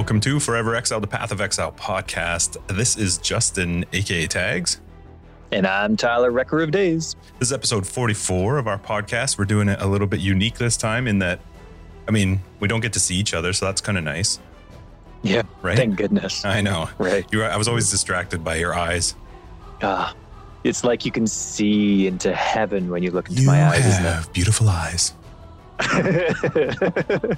Welcome to Forever Exile, the Path of Exile podcast. This is Justin, aka Tags. And I'm Tyler, Wrecker of Days. This is episode 44 of our podcast. We're doing it a little bit unique this time in that, I mean, we don't get to see each other, so that's kind of nice. Yeah, Right? thank goodness. I know. Right. You, I was always distracted by your eyes. Ah, it's like you can see into heaven when you look into my eyes, You have beautiful eyes.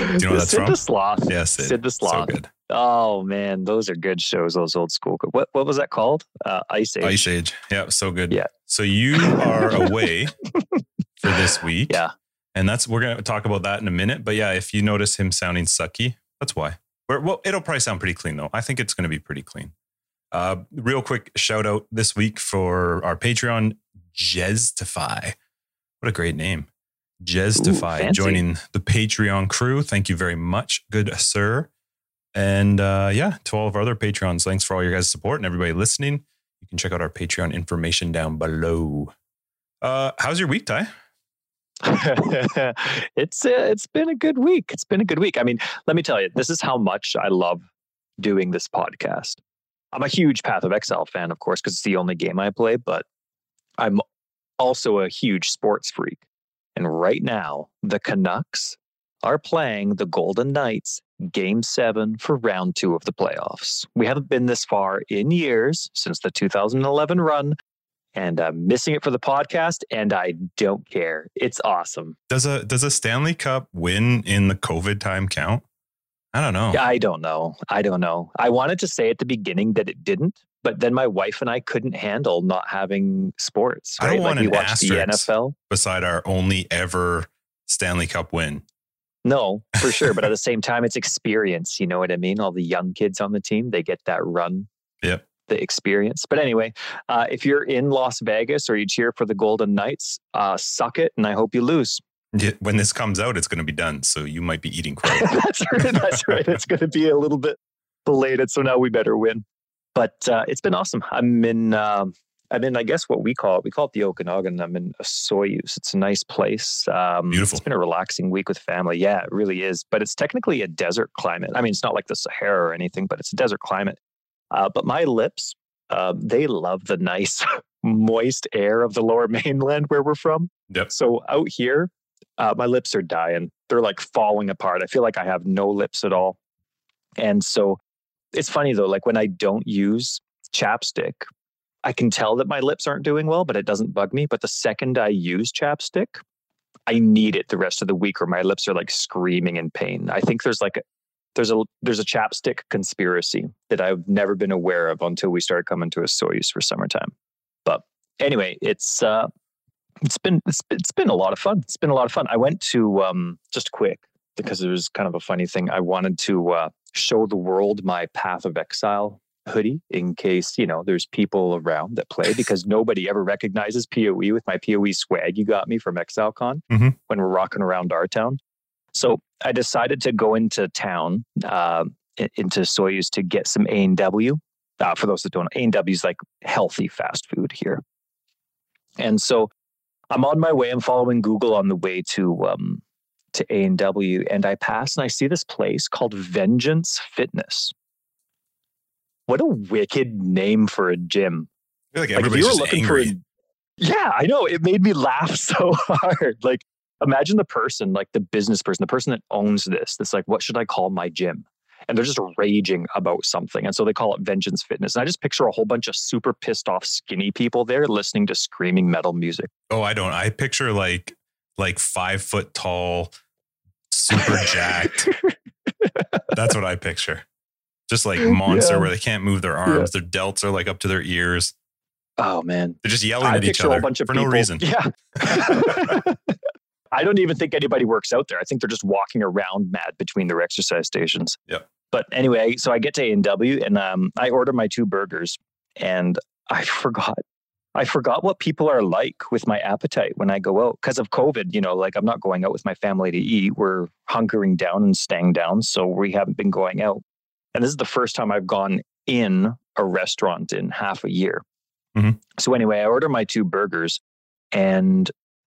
you know that's Sid from? the Sloth. Yes, Sid. Sid the So Sloth. good. Oh man, those are good shows. Those old school. What what was that called? Uh, Ice Age. Ice Age. Yeah, so good. Yeah. So you are away for this week. Yeah. And that's we're gonna talk about that in a minute. But yeah, if you notice him sounding sucky, that's why. We're, well, it'll probably sound pretty clean though. I think it's gonna be pretty clean. Uh, real quick shout out this week for our Patreon, Jestify. What a great name. Jestify fancy. joining the Patreon crew. Thank you very much, good sir. And uh, yeah, to all of our other Patreons, thanks for all your guys' support and everybody listening. You can check out our Patreon information down below. Uh, how's your week, Ty? it's uh, it's been a good week. It's been a good week. I mean, let me tell you, this is how much I love doing this podcast. I'm a huge Path of Exile fan, of course, because it's the only game I play, but I'm also a huge sports freak. And right now, the Canucks are playing the Golden Knights game seven for round two of the playoffs. We haven't been this far in years since the 2011 run, and I'm missing it for the podcast, and I don't care. It's awesome. Does a does a Stanley Cup win in the COVID time count? I don't know. I don't know. I don't know. I wanted to say at the beginning that it didn't, but then my wife and I couldn't handle not having sports. I don't right? want like we an watched the. NFL. Beside our only ever Stanley Cup win. No, for sure. but at the same time, it's experience. You know what I mean? All the young kids on the team, they get that run. Yep. The experience. But anyway, uh, if you're in Las Vegas or you cheer for the Golden Knights, uh, suck it, and I hope you lose. Yeah, When this comes out, it's going to be done. So you might be eating crow. that's right. That's right. It's going to be a little bit belated, so now we better win. But uh, it's been awesome. I'm in. Um, I'm in. I guess what we call it. We call it the Okanagan. I'm in Osoyoos. It's a nice place. Um, Beautiful. It's been a relaxing week with family. Yeah, it really is. But it's technically a desert climate. I mean, it's not like the Sahara or anything, but it's a desert climate. Uh, but my lips, uh, they love the nice, moist air of the lower mainland where we're from. Yep. So out here, uh, my lips are dying. They're like falling apart. I feel like I have no lips at all. And so it's funny though, like when I don't use chapstick, I can tell that my lips aren't doing well, but it doesn't bug me. But the second I use chapstick, I need it the rest of the week or my lips are like screaming in pain. I think there's like a, there's a there's a chapstick conspiracy that I've never been aware of until we started coming to Osoyoos for summertime. But anyway, it's uh it's been it's, it's been a lot of fun. It's been a lot of fun. I went to um just quick because it was kind of a funny thing. I wanted to uh, show the world my Path of Exile hoodie in case you know there's people around that play because nobody ever recognizes POE with my POE swag you got me from ExileCon Mhm. when we're rocking around our town. So I decided to go into town uh, into Osoyoos to get some A and W. Uh, for those that don't know, A and W is like healthy fast food here, and so I'm on my way. I'm following Google on the way to um, to A and W, and I pass and I see this place called Vengeance Fitness. What a wicked name for a gym! Like Like, everybody's just looking angry. for, a- yeah, I know it made me laugh so hard. Like, imagine the person, like the business person, the person that owns this. That's like, what should I call my gym? And they're just raging about something, and so they call it Vengeance Fitness. And I just picture a whole bunch of super pissed off, skinny people there listening to screaming metal music. Oh, I don't. I picture like like five foot tall, super jacked. That's what I picture. Just like monster Yeah. where they can't move their arms. Their delts are like up to their ears. Oh man, They're just yelling I at each picture a other bunch of for people. no reason. Yeah. I don't even think anybody works out there. I think they're just walking around mad between their exercise stations. Yep. But anyway, so I get to A and W and um, I order my two burgers, and I forgot. I forgot what people are like with my appetite when I go out because of COVID. You know, like I'm not going out with my family to eat. We're hunkering down and staying down, so we haven't been going out. And this is the first time I've gone in a restaurant in half a year. Mhm. So anyway, I order my two burgers, and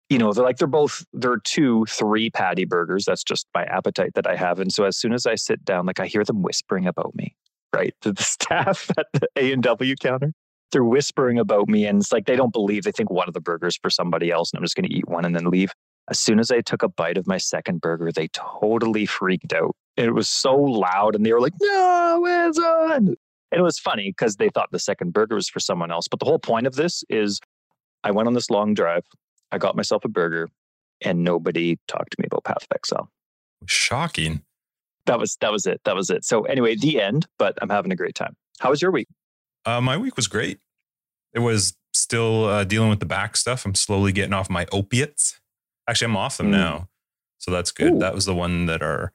you know, they're like they're both they're two, three patty burgers. That's just my appetite that I have. And so as soon as I sit down, like I hear them whispering about me, right? To the staff at the A and W counter. They're whispering about me and it's like they don't believe they think one of the burgers for somebody else and I'm just gonna eat one and then leave. As soon as I took a bite of my second burger, they totally freaked out. It was so loud and they were like, No, it's on. And it was funny because they thought the second burger was for someone else. But the whole point of this is I went on this long drive. I got myself a burger and nobody talked to me about Path of Exile. Shocking. That was that was it. That was it. So anyway, the end, but I'm having a great time. How was your week? Uh, my week was great. It was still uh, dealing with the back stuff. I'm slowly getting off my opiates. Actually, I'm off them Mm. now. So that's good. Ooh. That was the one that are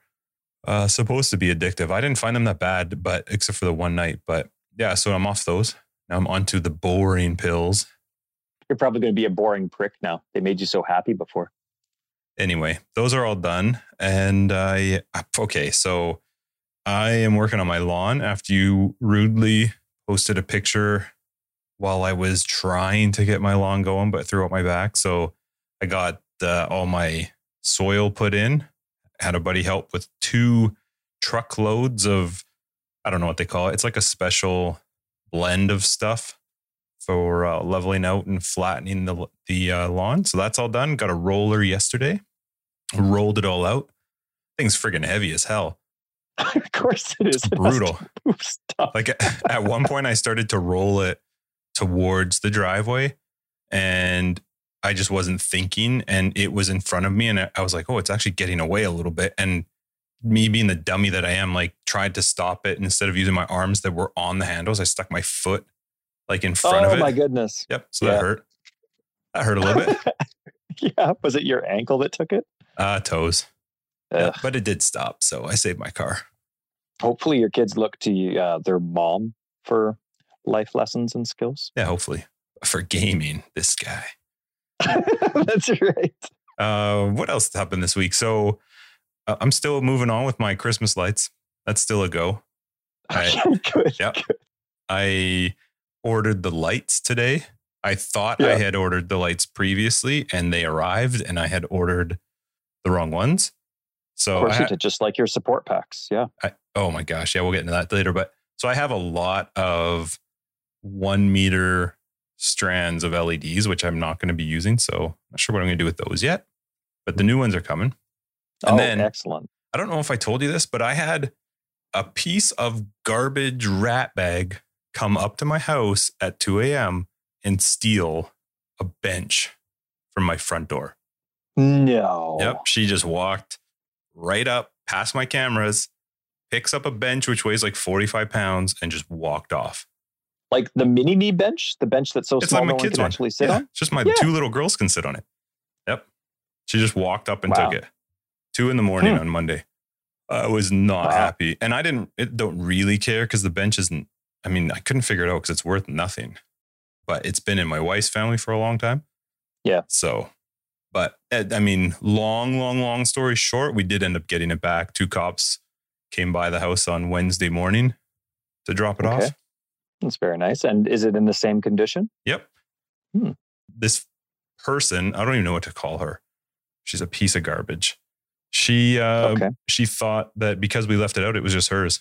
uh, supposed to be addictive. I didn't find them that bad, but except for the one night. But yeah, so I'm off those. Now I'm onto the boring pills. You're probably going to be a boring prick now. They made you so happy before. anyway, those are all done. And I, okay, so I am working on my lawn after you rudely posted a picture while I was trying to get my lawn going, but threw out my back. So I got uh, all my soil put in, had a buddy help with two truckloads of, I don't know what they call it. It's like a special blend of stuff for uh, leveling out and flattening the the uh, lawn. So that's all done. Got a roller yesterday. Rolled it all out. Thing's friggin' heavy as hell. of course it is. It Brutal. to move stuff. Like at one point, I started to roll it towards the driveway, and I just wasn't thinking, and it was in front of me, and I was like, "Oh, it's actually getting away a little bit." And me being the dummy that I am, like tried to stop it instead of using my arms that were on the handles. I stuck my foot like in front oh of it. Oh my goodness. Yep. So Yeah. that hurt. That hurt a little bit. yeah. Was it your ankle that took it? Uh, toes. Yeah, but it did stop, so I saved my car. Hopefully, your kids look to uh, their mom for life lessons and skills. Yeah, hopefully. For gaming, this guy. That's right. Uh, what else happened this week? So uh, I'm still moving on with my Christmas lights. That's still a go. I- Good. Yep. I ordered the lights today. I thought I had ordered the lights previously and they arrived and I had ordered the wrong ones. So Of course, ha- you did just like your support packs. Yeah. I, oh my gosh, yeah, we'll get into that later. But so I have a lot of one meter strands of LEDs, which I'm not going to be using. So I'm not sure what I'm going to do with those yet. But the new ones are coming. And oh, then- excellent. I don't know if I told you this, but I had a piece of garbage rat bag come up to my house at 2 a.m. and steal a bench from my front door. No. Yep. She just walked right up past my cameras, picks up a bench which weighs like 45 pounds, and just walked off. Like the mini me bench, the bench that's so It's small like my no one kids' can one. actually sit Yeah, on. it's just my Yeah. two little girls can sit on it. Yep. She just walked up and Wow. took it. Two in the morning Hmm. on Monday. I was not Wow. happy. And I didn't it don't really care because the bench isn't I mean, I couldn't figure it out because it's worth nothing. But it's been in my wife's family for a long time. Yeah. So but eh, I mean, long, long, long story short, we did end up getting it back. Two cops came by the house on Wednesday morning to drop it Okay. off. That's very nice. And is it in the same condition? Yep. Hmm. This person, I don't even know what to call her. She's a piece of garbage. She uh, okay. she thought that because we left it out, it was just hers.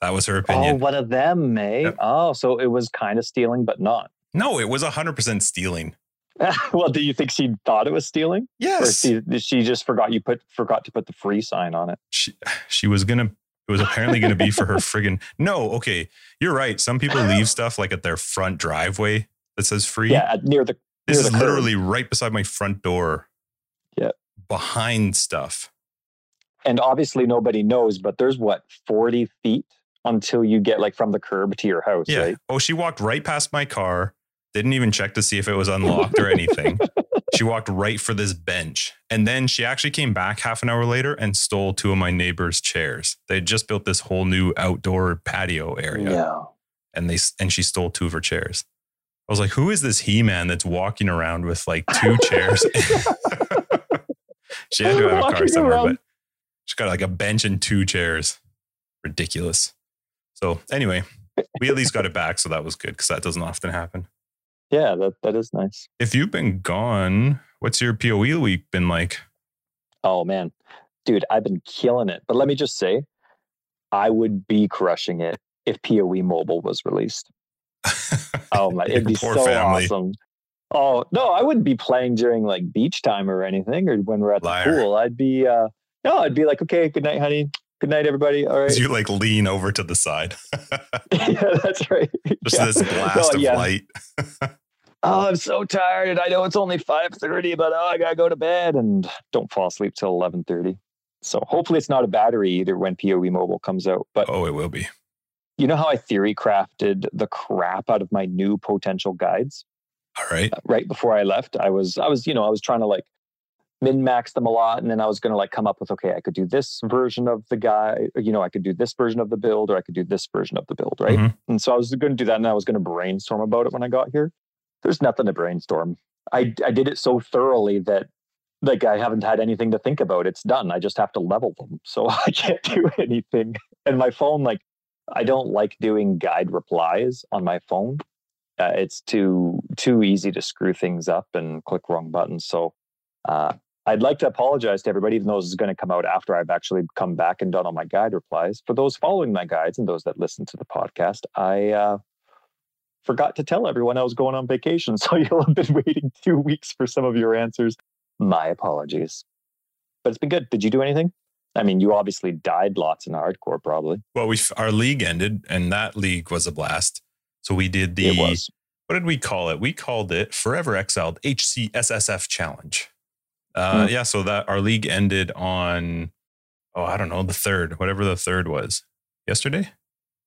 That was her Oh, opinion. one of them, eh? Yep. Oh, so it was kind of stealing, but not. no, it was hundred percent stealing. well, do you think she thought it was stealing, or Yes, she, she just forgot you put forgot to put the free sign on it? she she was gonna. It was apparently gonna be for her friggin' no. Okay, you're right. Some people leave stuff like at their front driveway that says free. Yeah, near the this near is the curb. literally right beside my front door. Yeah. behind stuff. and obviously nobody knows, but there's what forty feet until you get like from the curb to your house, Yeah. right? Oh, she walked right past my car, didn't even check to see if it was unlocked or anything. she walked right for this bench. And then she actually came back half an hour later and stole two of my neighbor's chairs. They had just built this whole new outdoor patio area Yeah. and they and she stole two of her chairs. I was like, who is this He-Man that's walking around with like two chairs? she had to have a car somewhere, around. but she's got like a bench and two chairs. Ridiculous. So anyway, we at least got it back, so that was good because that doesn't often happen. Yeah, that, that is nice. If you've been gone what's your PoE week been like? Oh man, dude, I've been killing it. But let me just say, I would be crushing it if PoE Mobile was released. Oh my, it'd be so family. awesome. Oh no, I wouldn't be playing during like beach time or anything, or when we're at Liar. the pool. I'd be uh no, I'd be like, okay, good night, honey. Good night, everybody. All right. you like lean over to the side. yeah, that's right. Just Yeah. this blast No, of yeah. light. Oh, I'm so tired, and I know it's only five thirty, but oh, I gotta go to bed, and don't fall asleep till eleven thirty. So hopefully, it's not a battery either when PoE Mobile comes out. But Oh, it will be. you know how I theory crafted the crap out of my new potential guides All right. Uh, right before I left. I was, I was, you know, I was trying to like min max them a lot, and then I was going to like come up with, okay, I could do this version of the guy, you know, I could do this version of the build, or I could do this version of the build, right? Mhm. And so I was going to do that, and I was going to brainstorm about it when I got here. There's nothing to brainstorm. I I did it so thoroughly that like I haven't had anything to think about. It's done. I just have to level them, so I can't do anything. And my phone, like, I don't like doing guide replies on my phone. Uh, it's too too easy to screw things up and click wrong buttons. So uh, I'd like to apologize to everybody, even though this is going to come out after I've actually come back and done all my guide replies. For those following my guides and those that listen to the podcast, I uh, forgot to tell everyone I was going on vacation. So you'll have been waiting two weeks for some of your answers. My apologies. But it's been good. Did you do anything? I mean, you obviously died lots in hardcore, probably. Well, we our league ended, and that league was a blast. So we did the it was. what did we call it? We called it Forever Exiled HCSSF Challenge. Uh, Hmm. Yeah, so that our league ended on, oh, I don't know, the third, whatever the third was, yesterday.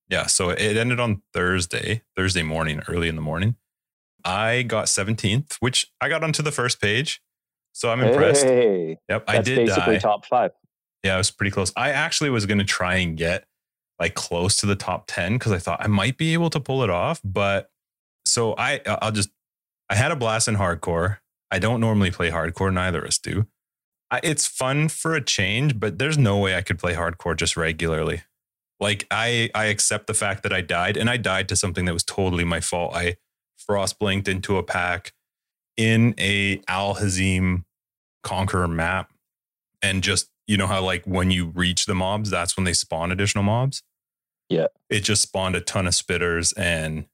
Yeah, so it ended on Thursday, Thursday morning, early in the morning. I got 17th, which I got onto the first page. So I'm impressed. Hey, Yep, that's I did basically die. top five. Yeah, I was pretty close. I actually was going to try and get like close to the top 10 because I thought I might be able to pull it off. But so I, I'll just, I had a blast in hardcore. I don't normally play hardcore, neither of us do. I, it's fun for a change, but there's no way I could play hardcore just regularly. Like I, I accept the fact that I died and I died to something that was totally my fault. I frost blinked into a pack in a Al-Hezmin Conqueror map and just you know how like when you reach the mobs that's when they spawn additional mobs Yeah. it just spawned a ton of spitters and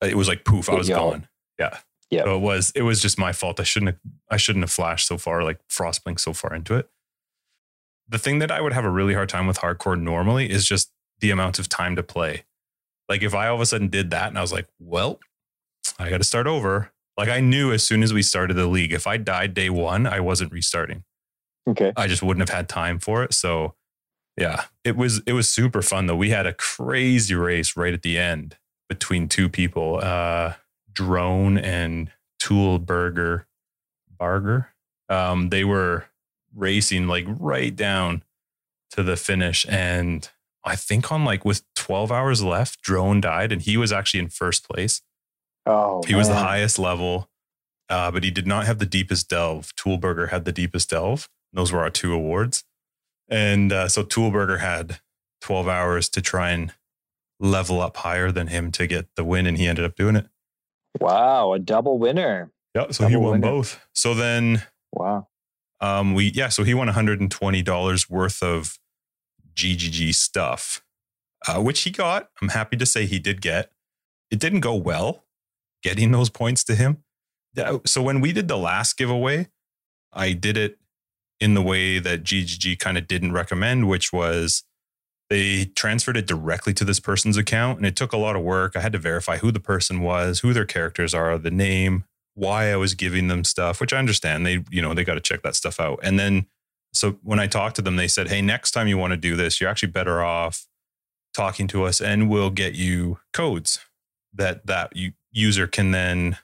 it was like poof i was Yo. gone yeah Yeah. so it was it was just my fault i shouldn't have i shouldn't have flashed so far like frostblink so far into it the thing that i would have a really hard time with hardcore normally is just the amount of time to play like if i all of a sudden did that and i was like well i got to start over like i knew as soon as we started the league if i died day one i wasn't restarting Okay. I just wouldn't have had time for it. So yeah, it was it was super fun though. We had a crazy race right at the end between two people, uh Drone and Tool Burger Barger. Um, they were racing like right down to the finish. And I think on like with 12 hours left, Drone died and he was actually in first place. Oh, He was the highest level, uh, but he did not have the deepest delve. Toolburger had the deepest delve. Those were our two awards. And uh, so Toolburger had 12 hours to try and level up higher than him to get the win, and he ended up doing it. Wow, a double winner. Yeah, so he won winner. both. So then Wow. um, we, yeah, so he won $120 worth of GGG stuff, uh, which he got. I'm happy to say he did get. It didn't go well getting those points to him. So when we did the last giveaway, I did it in the way that GGG kind of didn't recommend, which was they transferred it directly to this person's account. And it took a lot of work. I had to verify who the person was, who their characters are, the name, why I was giving them stuff, which I understand. They, you know, they got to check that stuff out. And then, so when I talked to them, they said, Hey, next time you want to do this, you're actually better off talking to us and we'll get you codes that that you, user can then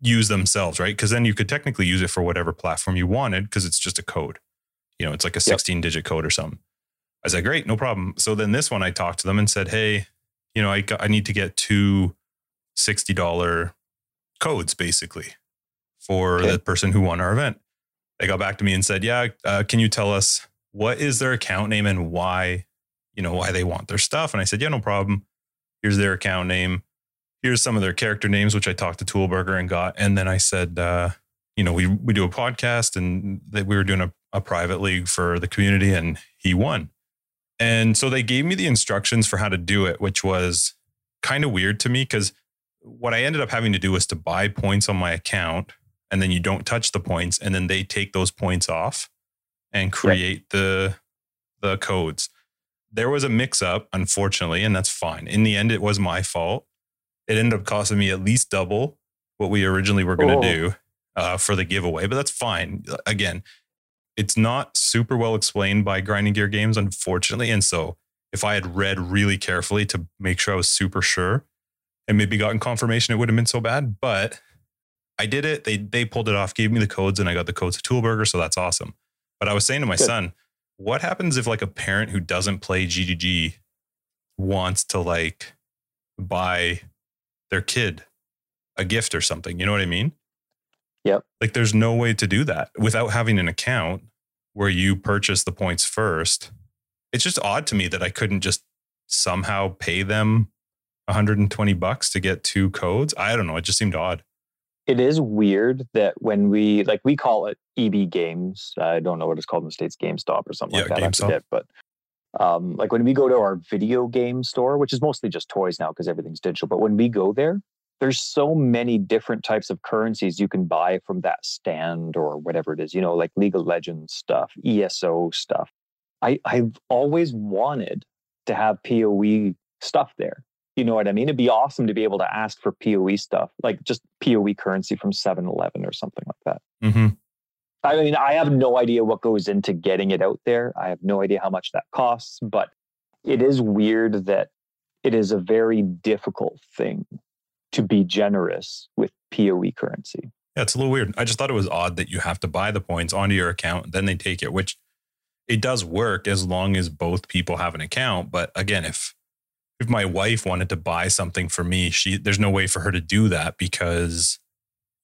use themselves, right? Because then you could technically use it for whatever platform you wanted because it's just a code. You know, it's like a 16 digit code or something. I said, great, no problem. So then this one, I talked to them and said, hey, you know, I, got, I need to get two $60 codes basically for Okay. the person who won our event. They got back to me and said, yeah, uh, can you tell us what is their account name and why, you know, why they want their stuff? And I said, yeah, no problem. Here's their account name. Here's some of their character names, which I talked to Toolburger and got. And then I said, uh, you know, we we do a podcast and that we were doing a, a private league for the community and he won. And so they gave me the instructions for how to do it, which was kind of weird to me because what I ended up having to do was to buy points on my account and then you don't touch the points and then they take those points off and create the the codes. There was a mix up, unfortunately, and that's fine. In the end, it was my fault. It ended up costing me at least double what we originally were going to Oh. do uh, for the giveaway, but that's fine. Again, it's not super well explained by Grinding Gear Games, unfortunately. And so, if I had read really carefully to make sure I was super sure and maybe gotten confirmation, it would have been so bad. But I did it. They they pulled it off, gave me the codes, and I got the codes of Toolburger, so that's awesome. But I was saying to my Good. son, what happens if like a parent who doesn't play GGG wants to like buy their kid a gift or something? You know what I mean? Yep. Like there's no way to do that without having an account where you purchase the points first. It's just odd to me that I couldn't just somehow pay them 120 bucks to get two codes. I don't know. It just seemed odd. it is weird that when we like we call it EB Games. I don't know what it's called in the states, GameStop or something like Yeah, that. I GameStop. forget, but um, like when we go to our video game store, which is mostly just toys now because everything's digital. But when we go there, there's so many different types of currencies you can buy from that stand or whatever it is. You know, like League of Legends stuff, ESO stuff. I I've always wanted to have POE stuff there. You know what I mean? It'd be awesome to be able to ask for POE stuff, like just POE currency from 7 Eleven or something like that. Mm-hmm. I mean, I have no idea what goes into getting it out there. I have no idea how much that costs, but it is weird that it is a very difficult thing to be generous with POE currency. Yeah, it's a little weird. I just thought it was odd that you have to buy the points onto your account, then they take it, which it does work as long as both people have an account. But again, if if my wife wanted to buy something for me, she there's no way for her to do that because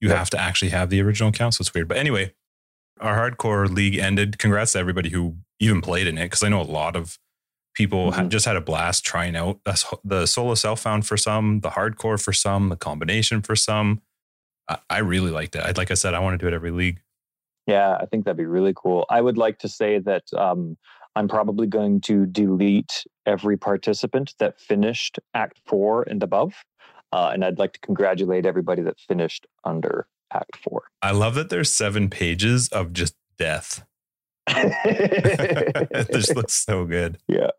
you have to actually have the original account. So it's weird. But anyway, our hardcore league ended. Congrats to everybody who even played in it because I know a lot of people Mhm. just had a blast trying out the solo self found for some, the hardcore for some, the combination for some. I, I really liked it. I, like I said, I want to do it every league. Yeah, I think that'd be really cool. I would like to say that um, I'm probably going to delete every participant that finished Act Four and above. Uh, and I'd like to congratulate everybody that finished under Act Four. I love that there's seven pages of just death. it just looks so good. Yeah.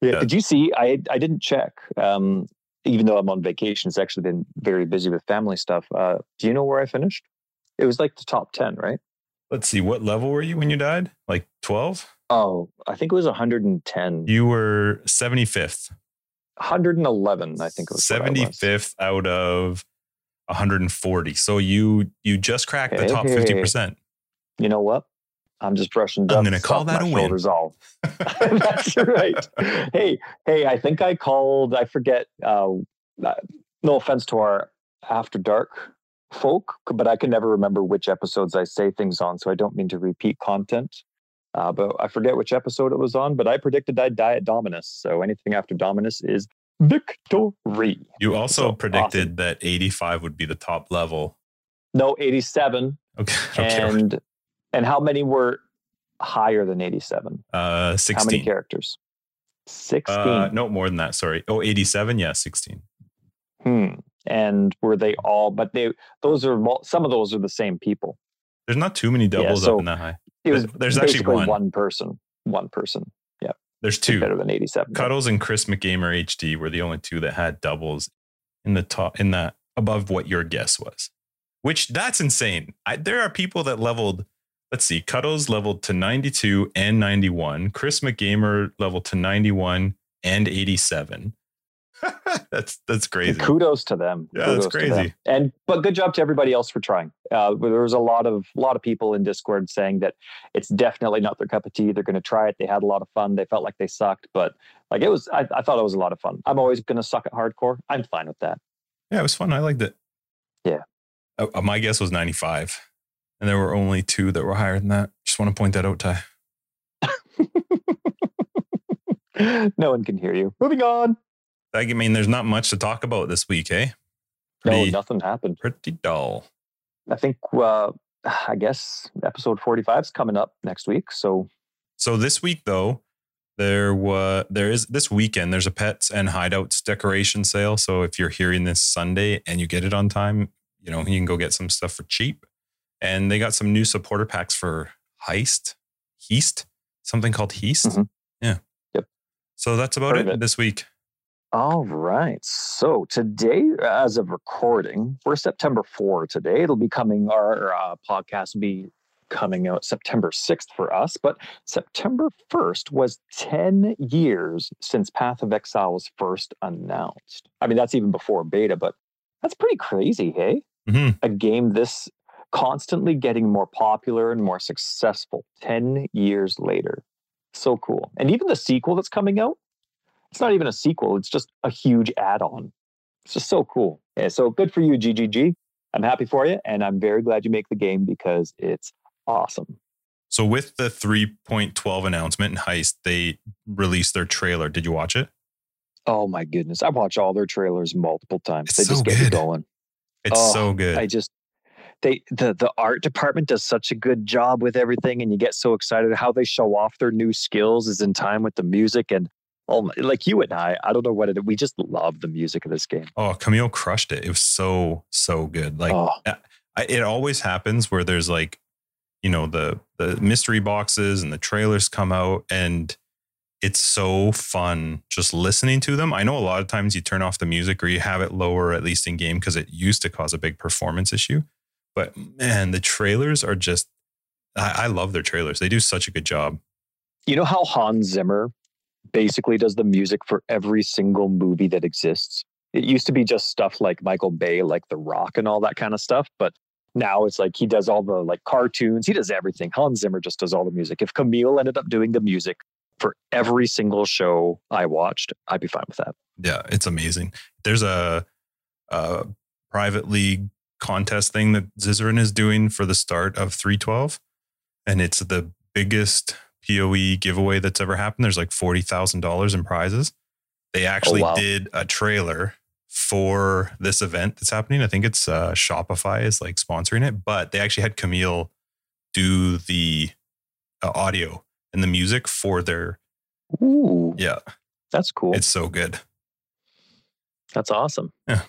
Yeah. Did you see? I I didn't check. Um, even though I'm on vacation, it's actually been very busy with family stuff. Uh, do you know where I finished? It was like the top ten, right? Let's see, what level were you when you died? Like 12? Oh, I think it was 110, You were 75th. 111. I think it was what I was. 75th out of 140. So you you just cracked the top Hey. 50%. You know what? I'm just brushing I'm dust gonna call that a win. shoulders. That's right. Hey, hey, I think I called. I forget. Uh, uh, no offense to our after dark folk, but I can never remember which episodes I say things on, so I don't mean to repeat content. Uh, but I forget which episode it was on. But I predicted I'd die at Dominus, so anything after Dominus is victory. You also So, predicted that 85 would be the top level. No, 87, Okay. okay. and and how many were higher than 87? uh, How many 16. characters? 16. Uh, no, more than that. Sorry. Oh, 87. Yeah, 16. Hmm. And were they all? But they those are some of those are the same people. There's not too many doubles so up in that high. It was There's- actually basically one. person. One person. Yeah. There's two. better than eighty-seven. Cuddles and Chris McGamer HD were the only two that had doubles in the top in that above what your guess was. Which that's insane. I, there are people that leveled. Let's see, Cuddles leveled to 92 and 91. Chris McGamer leveled to 91 and 87. that's that's crazy. Kudos to them. Yeah, that's Kudos them. crazy. And but good job to everybody else for trying. Uh, there was a lot of a lot of people in Discord saying that it's definitely not their cup of tea. They're going to try it. They had a lot of fun. They felt like they sucked, but like it was. I, I thought it was a lot of fun. I'm always going to suck at hardcore. I'm fine with that. Yeah, it was fun. I liked it. Yeah. Uh, uh, my guess was 95. And there were only two that were higher than that. Just want to point that out, Ty. no one can hear you. Moving on. I mean, there's not much to talk about this week, eh? No, Pretty, nothing happened. pretty dull. I think uh, I guess episode 45 is coming up next week. So, So this week though, there was there is this weekend there's a pets and hideouts decoration sale. So if you're hearing this Sunday and you get it on time, you know, you can go get some stuff for cheap. And they got some new supporter packs for Heist, Heist, something called Heist. Mhm. Yeah. Yep. So that's about it, it. this week. all right. So, today, as of recording, we're September 4 today. It'll be coming, our uh, podcast will be coming out September 6th for us. But September 1st was 10 years since Path of Exile was first announced. I mean, that's even before beta, but that's pretty crazy, hey? Mhm. A game this constantly getting more popular and more successful 10 years later. So cool. And even the sequel that's coming out, it's not even a sequel, it's just a huge add on. It's just so cool. Yeah, so good for you, GGG. I'm happy for you. And I'm very glad you make the game because it's awesome. So with the 3.12 announcement in Heist, they released their trailer. Did you watch it? Oh my goodness. I watch all their trailers multiple times. It's they just so get me going. It's Oh, so good. I just they the the art department does such a good job with everything and you get so excited how they show off their new skills is in time with the music and oh my, like you and I I don't know what it we just love the music of this game. oh, Camille crushed it. It was so, so good. Like oh, uh, I, it always happens where there's like you know the the mystery boxes and the trailers come out and it's so fun just listening to them i know a lot of times you turn off the music or you have it lower at least in game because it used to cause a big performance issue but man the trailers are just I, I love their trailers they do such a good job you know how Hans Zimmer basically does the music for every single movie that exists? It used to be just stuff like Michael Bay, like The Rock and all that kind of stuff, but now it's like he does all the like cartoons, he does everything. Hans Zimmer just does all the music. If Camille ended up doing the music for every single show I watched, I'd be fine with that. yeah it's amazing there's a, a private league contest thing that Zizaran is doing for the start of 312 and it's the biggest poe giveaway that's ever happened there's like $40000 in prizes they actually wow. did a trailer for this event that's happening i think it's uh, shopify is like sponsoring it but they actually had camille do the uh, audio and the music for their Ooh, yeah that's cool. it's so good that's awesome. Yeah.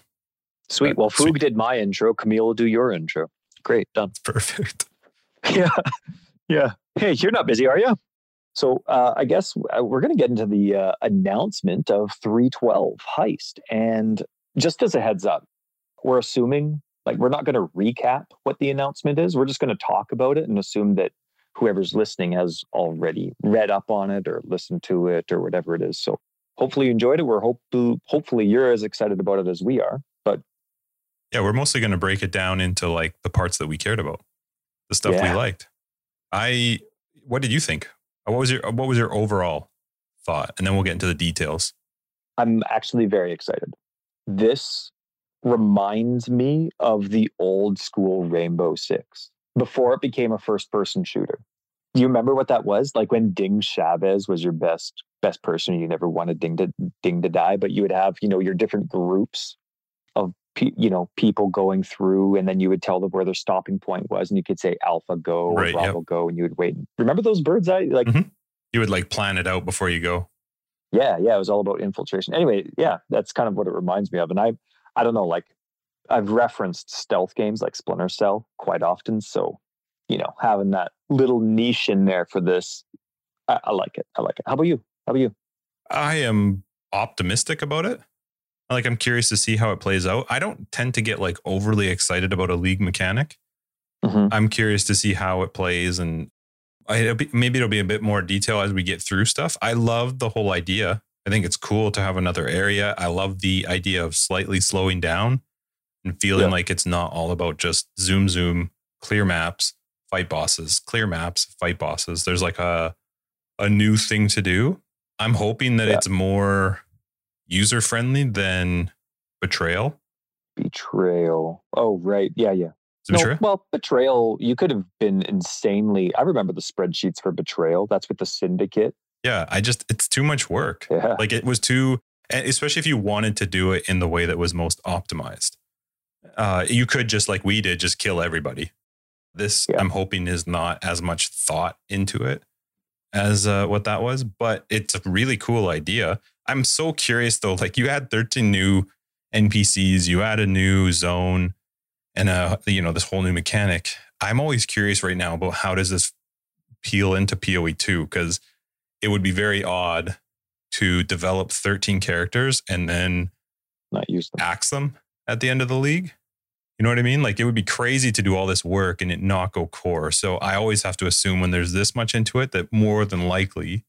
Sweet. Well, Foog did my intro. Camille will do your intro. Great. Done. perfect Yeah. Yeah. Hey, you're not busy, are you? So uh, I guess uh, we're going to get into the uh, announcement of 312 heist. And just as a heads up, we're assuming like we're not going to recap what the announcement is. We're just going to talk about it and assume that whoever's listening has already read up on it or listened to it or whatever it is. So hopefully you enjoyed it. We're hope hopefully you're as excited about it as we are. Yeah, we're mostly going to break it down into like the parts that we cared about, the stuff Yeah. we liked. I, what did you think? What was your what was your overall thought? And then we'll get into the details. I'm actually very excited. This reminds me of the old school Rainbow Six before it became a first person shooter. Do you remember what that was? Like when Ding Chavez was your best best person, you never wanted Ding to Ding to die, but you would have you know your different groups you know people going through, and then you would tell them where their stopping point was, and you could say Alpha go or Right, yep. Bravo go, and you would wait. Remember those birds? I like mm-hmm. You would like plan it out before you go. yeah yeah it was all about infiltration anyway yeah that's kind of what it reminds me of and i i don't know like i've referenced stealth games like splinter cell quite often so you know having that little niche in there for this i, I like it i like it how about you how about you I am optimistic about it. Like I'm curious to see how it plays out. I don't tend to get like overly excited about a league mechanic. Mhm. I'm curious to see how it plays and I, it'll be, maybe it'll be a bit more detail as we get through stuff. I love the whole idea. I think it's cool to have another area. I love the idea of slightly slowing down and feeling Yeah. like it's not all about just zoom, zoom, clear maps, fight bosses, clear maps, fight bosses. There's like a a new thing to do. I'm hoping that Yeah. it's more user friendly than Betrayal. betrayal oh right yeah yeah No, Betrayal? well betrayal you could have been insanely i remember the spreadsheets for betrayal that's with the syndicate Yeah, I just it's too much work. yeah Like it was too, especially if you wanted to do it in the way that was most optimized. Uh, you could just like we did, just kill everybody. This Yeah. I'm hoping is not as much thought into it as uh, what that was, but it's a really cool idea. I'm so curious though. Like you had 13 new NPCs, you add a new zone, and uh, you know this whole new mechanic. I'm always curious right now about how does this peel into PoE two because it would be very odd to develop 13 characters and then Not use them. axe them at the end of the league. You know what I mean? Like it would be crazy to do all this work and it not go core. So I always have to assume when there's this much into it that more than likely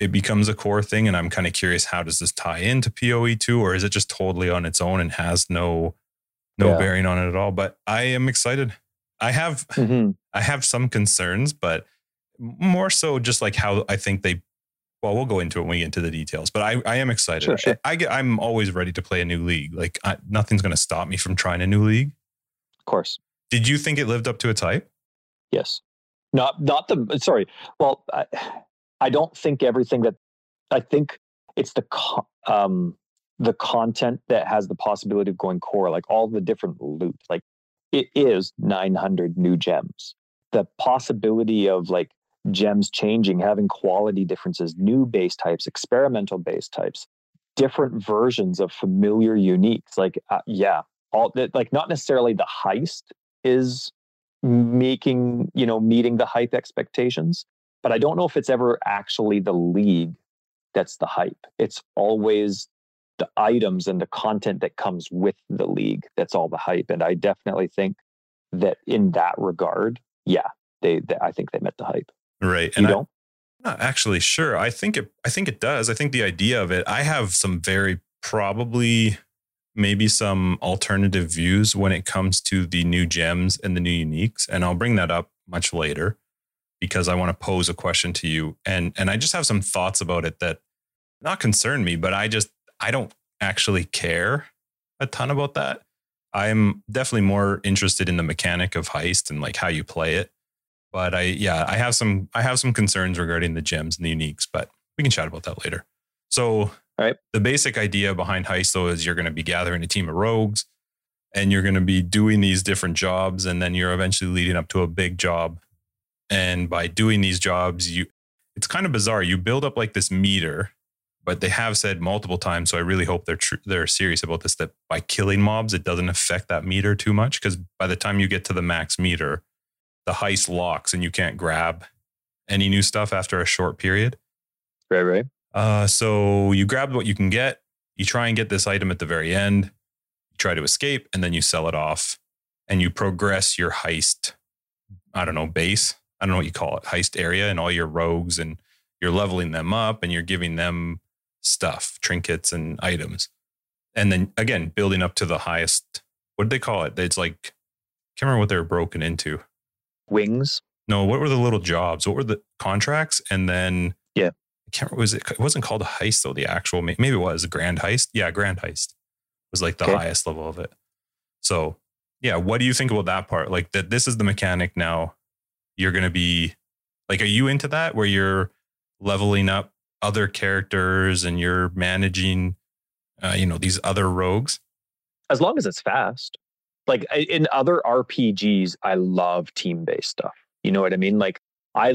it becomes a core thing. And I'm kind of curious how does this tie into PoE two, or is it just totally on its own and has no no Yeah. bearing on it at all? But I am excited. I have Mhm. I have some concerns, but more so just like how I think they. Well, we'll go into it when we get into the details, but I, I am excited. Sure, sure. I, I get, I'm always ready to play a new league. Like I, nothing's going to stop me from trying a new league. Of course. Did you think it lived up to its hype? Yes. Not not the sorry. Well, I, I don't think everything that I think it's the um the content that has the possibility of going core, like all the different loot. Like it is 900 new gems. The possibility of like gems changing, having quality differences, new base types, experimental base types, different versions of familiar uniques. Like uh, yeah, all that like not necessarily the heist is making you know meeting the hype expectations but i don't know if it's ever actually the league that's the hype it's always the items and the content that comes with the league that's all the hype and i definitely think that in that regard yeah they, they i think they met the hype Right. you And don't am not actually sure. I think it. I think it does. I think the idea of it. I have some very probably maybe some alternative views when it comes to the new gems and the new uniques, and I'll bring that up much later because I want to pose a question to you, and and I just have some thoughts about it that not concern me, but I just I don't actually care a ton about that. I'm definitely more interested in the mechanic of heist and like how you play it. But I yeah, I have some I have some concerns regarding the gems and the uniques, but we can chat about that later. So right. the basic idea behind heist though is you're going to be gathering a team of rogues and you're going to be doing these different jobs and then you're eventually leading up to a big job. And by doing these jobs, you it's kind of bizarre. You build up like this meter, but they have said multiple times. So I really hope they're tr- they're serious about this. That by killing mobs, it doesn't affect that meter too much because by the time you get to the max meter, the heist locks and you can't grab any new stuff after a short period. right right Uh, so you grab what you can get. You try and get this item at the very end. You try to escape, and then you sell it off, and you progress your heist. I don't know base. I don't know what you call it, heist area, and all your rogues, and you're leveling them up, and you're giving them stuff, trinkets, and items, and then again building up to the highest. What did they call it? It's like can't remember what they were broken into. wings No, what were the little jobs? What were the contracts? And then Yeah. I can't remember. Was it? It wasn't called a heist though. The actual maybe it was a grand heist. Yeah, grand heist was like the Okay. highest level of it. So yeah, what do you think about that part? Like that this is the mechanic now. You're gonna be like, are you into that where you're leveling up other characters and you're managing, uh, you know, these other rogues? as long as it's fast. Like in other RPGs, I love team-based stuff. You know what I mean? Like I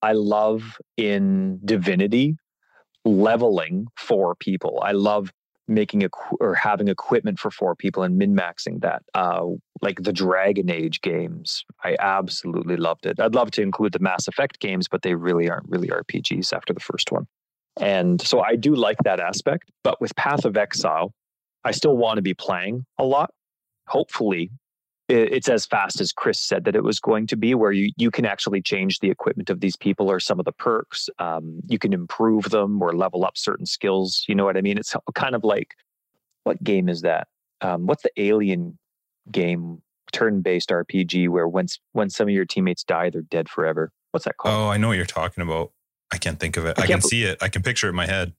I love in Divinity leveling for people. I love making a or having equipment for four people and min-maxing that. Uh, like the Dragon Age games, I absolutely loved it. I'd love to include the Mass Effect games, but they really aren't really RPGs after the first one. And so I do like that aspect. But with Path of Exile, I still want to be playing a lot. Hopefully, it's as fast as Chris said that it was going to be, where you, you can actually change the equipment of these people or some of the perks. Um, you can improve them or level up certain skills. You know what I mean? It's kind of like what game is that? Um, what's the Alien game, turn-based RPG, where once when some of your teammates die, they're dead forever? What's that called? Oh, I know what you're talking about. I can't think of it. I I, can see it. I can picture it in my head.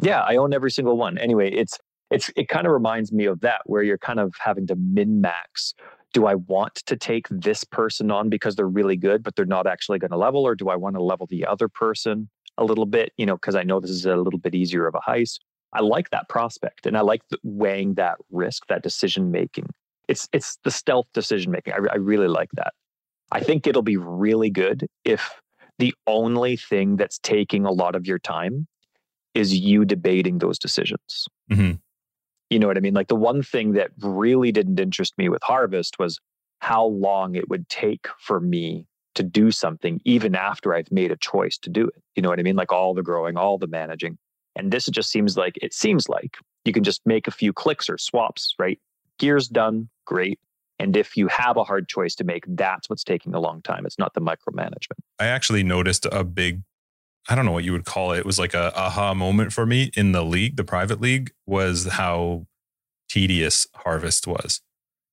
Yeah, I own every single one. Anyway, it's it's it kind of reminds me of that where you're kind of having to min max. Do I want to take this person on because they're really good, but they're not actually going to level, or do I want to level the other person a little bit? You know, because I know this is a little bit easier of a heist. I like that prospect, and I like weighing that risk, that decision making. It's it's the stealth decision making. I, I really like that. I think it'll be really good if the only thing that's taking a lot of your time is you debating those decisions. Mhm. You know what I mean? Like the one thing that really didn't interest me with Harvest was how long it would take for me to do something, even after I've made a choice to do it. You know what I mean? Like all the growing, all the managing. And this just seems like it seems like you can just make a few clicks or swaps, right? Gear's done, great. And if you have a hard choice to make, that's what's taking a long time. It's not the micromanagement. I actually noticed a big, I don't know what you would call it. It was like a aha moment for me in the league, the private league, was how tedious Harvest was.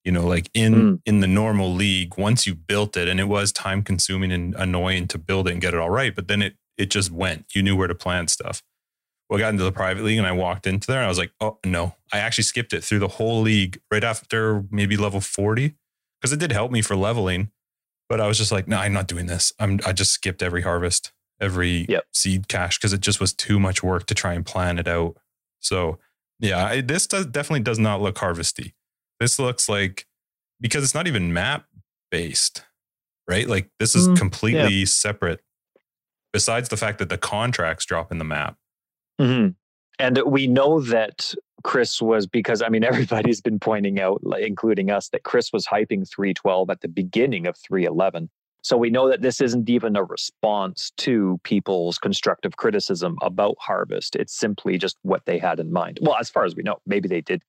You know, like in Mm. in the normal league, once you built it, and it was time consuming and annoying to build it and get it all right, but then it it just went. You knew where to plant stuff. Well, I got into the private league and I walked into there and I was like, oh no, I actually skipped it through the whole league right after maybe level 40 because it did help me for leveling. But I was just like, no, I'm not doing this. I'm I just skipped every harvest, every Yep. seed cache because it just was too much work to try and plan it out. So yeah, I, this does definitely does not look harvesty. This looks like because it's not even map based, right? Like this is Mm, completely separate. Besides the fact that the contracts drop in the map. Mhm. And we know that Chris was because I mean everybody's been pointing out, including us, that Chris was hyping 312 at the beginning of 311. So we know that this isn't even a response to people's constructive criticism about Harvest. It's simply just what they had in mind. Well, as far as we know, maybe they did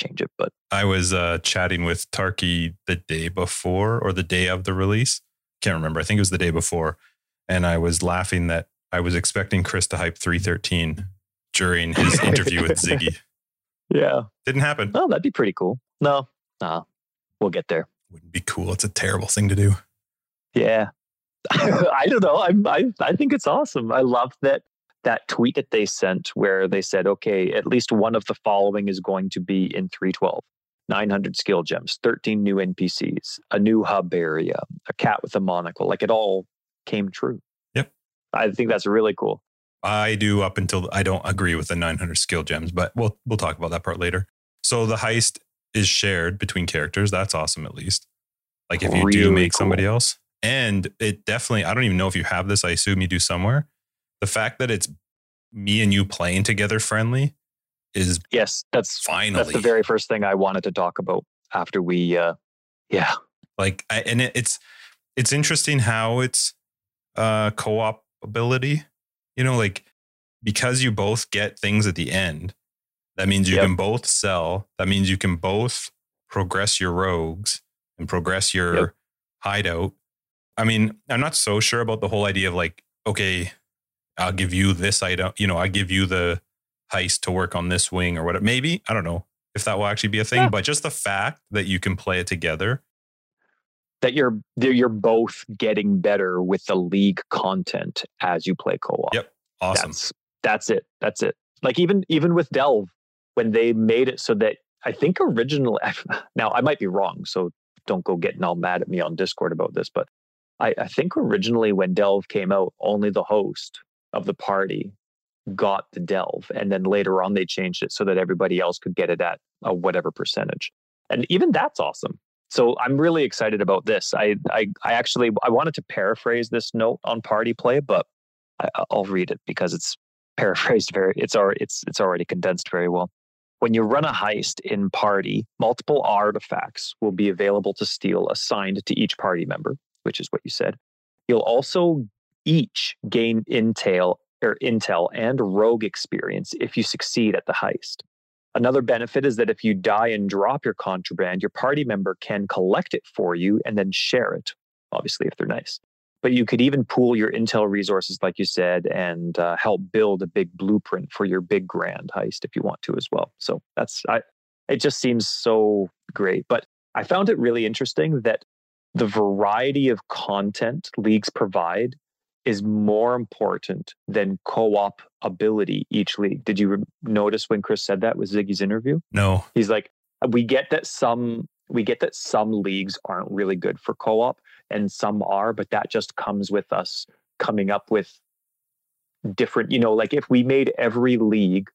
change it, but I was uh, chatting with Tarky the day before or the day of the release. Can't remember. I think it was the day before. And I was laughing that I was expecting Chris to hype 313 during his interview with Ziggy. yeah, Didn't happen. Oh, that'd be pretty cool. No, no, we'll get there. Wouldn't be cool. It's a terrible thing to do. Yeah. I don't know. I, I I think it's awesome. I love that that tweet that they sent where they said, okay, at least one of the following is going to be in 312. 900 skill gems, 13 new NPCs, a new hub area, a cat with a monocle. Like it all came true. Yep. I think that's really cool. I do up until I don't agree with the 900 skill gems, but we'll we'll talk about that part later. So the heist is shared between characters. That's awesome, at least. Like if you do Really make somebody else, and it definitely. I don't even know if you have this. I assume you do somewhere. The fact that it's me and you playing together friendly is Yes, that's finally that's the very first thing I wanted to talk about after we uh yeah. like I, and it, it's it's interesting how it's uh co-op ability you know like because you both get things at the end that means you Yep. can both sell that means you can both progress your rogues and progress your Yep. hideout i mean i'm not so sure about the whole idea of like okay i'll give you this item you know i give you the heist to work on this wing or whatever maybe i don't know if that will actually be a thing Yeah. but just the fact that you can play it together that you're that you're both getting better with the league content as you play co-op. Yep. awesome That's that's it. That's it. Like even even with Delve, when they made it so that I think originally now I might be wrong, so don't go getting all mad at me on Discord about this, but I, I think originally when Delve came out, only the host of the party got the Delve, and then later on they changed it so that everybody else could get it at a whatever percentage. And even that's awesome. So I'm really excited about this. I I, I actually I wanted to paraphrase this note on party play, but I, I'll read it because it's paraphrased very. It's already it's it's already condensed very well. When you run a heist in party, multiple artifacts will be available to steal assigned to each party member, which is what you said. You'll also each gain intel or intel and rogue experience if you succeed at the heist. Another benefit is that if you die and drop your contraband, your party member can collect it for you and then share it, obviously, if they're nice. But you could even pool your intel resources, like you said, and uh, help build a big blueprint for your big grand heist if you want to as well. So that's, I, it just seems so great. But I found it really interesting that the variety of content leagues provide is more important than co-op ability each league. Did you re- notice when Chris said that with Ziggy's interview? no He's like, we get that some we get that some leagues aren't really good for co-op and some are, but that just comes with us coming up with different, you know, like if we made every league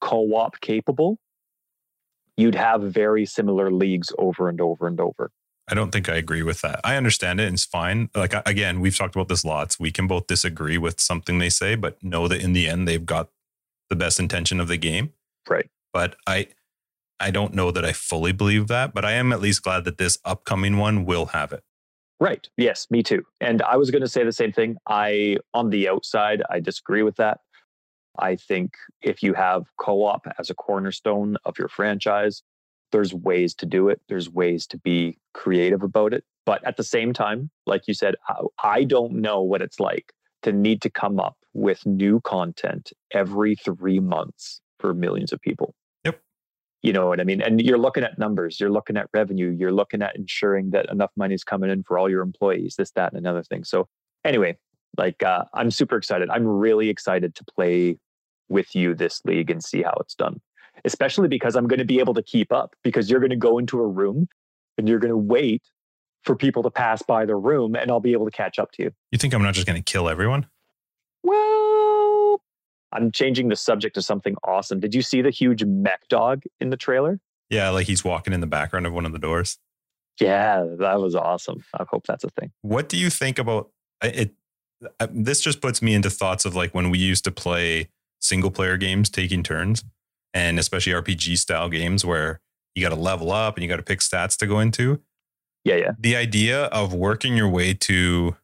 co-op capable, you'd have very similar leagues over and over and over. I don't think I agree with that. I understand it and it's fine. Like again, we've talked about this lots. We can both disagree with something they say, but know that in the end they've got the best intention of the game. Right. But I I don't know that I fully believe that, but I am at least glad that this upcoming one will have it. Right. Yes, me too. And I was going to say the same thing. I on the outside, I disagree with that. I think if you have co-op as a cornerstone of your franchise, there's ways to do it. There's ways to be creative about it. But at the same time, like you said, I don't know what it's like to need to come up with new content every three months for millions of people. Yep. You know what I mean? And you're looking at numbers, you're looking at revenue, you're looking at ensuring that enough money is coming in for all your employees, this, that, and another thing. So, anyway, like uh, I'm super excited. I'm really excited to play with you this league and see how it's done especially because I'm going to be able to keep up because you're going to go into a room and you're going to wait for people to pass by the room and I'll be able to catch up to you. You think I'm not just going to kill everyone? Well, I'm changing the subject to something awesome. Did you see the huge mech dog in the trailer? Yeah, like he's walking in the background of one of the doors. Yeah, that was awesome. I hope that's a thing. What do you think about it? This just puts me into thoughts of like when we used to play single player games taking turns and especially RPG style games where you got to level up and you got to pick stats to go into. Yeah, yeah. The idea of working your way to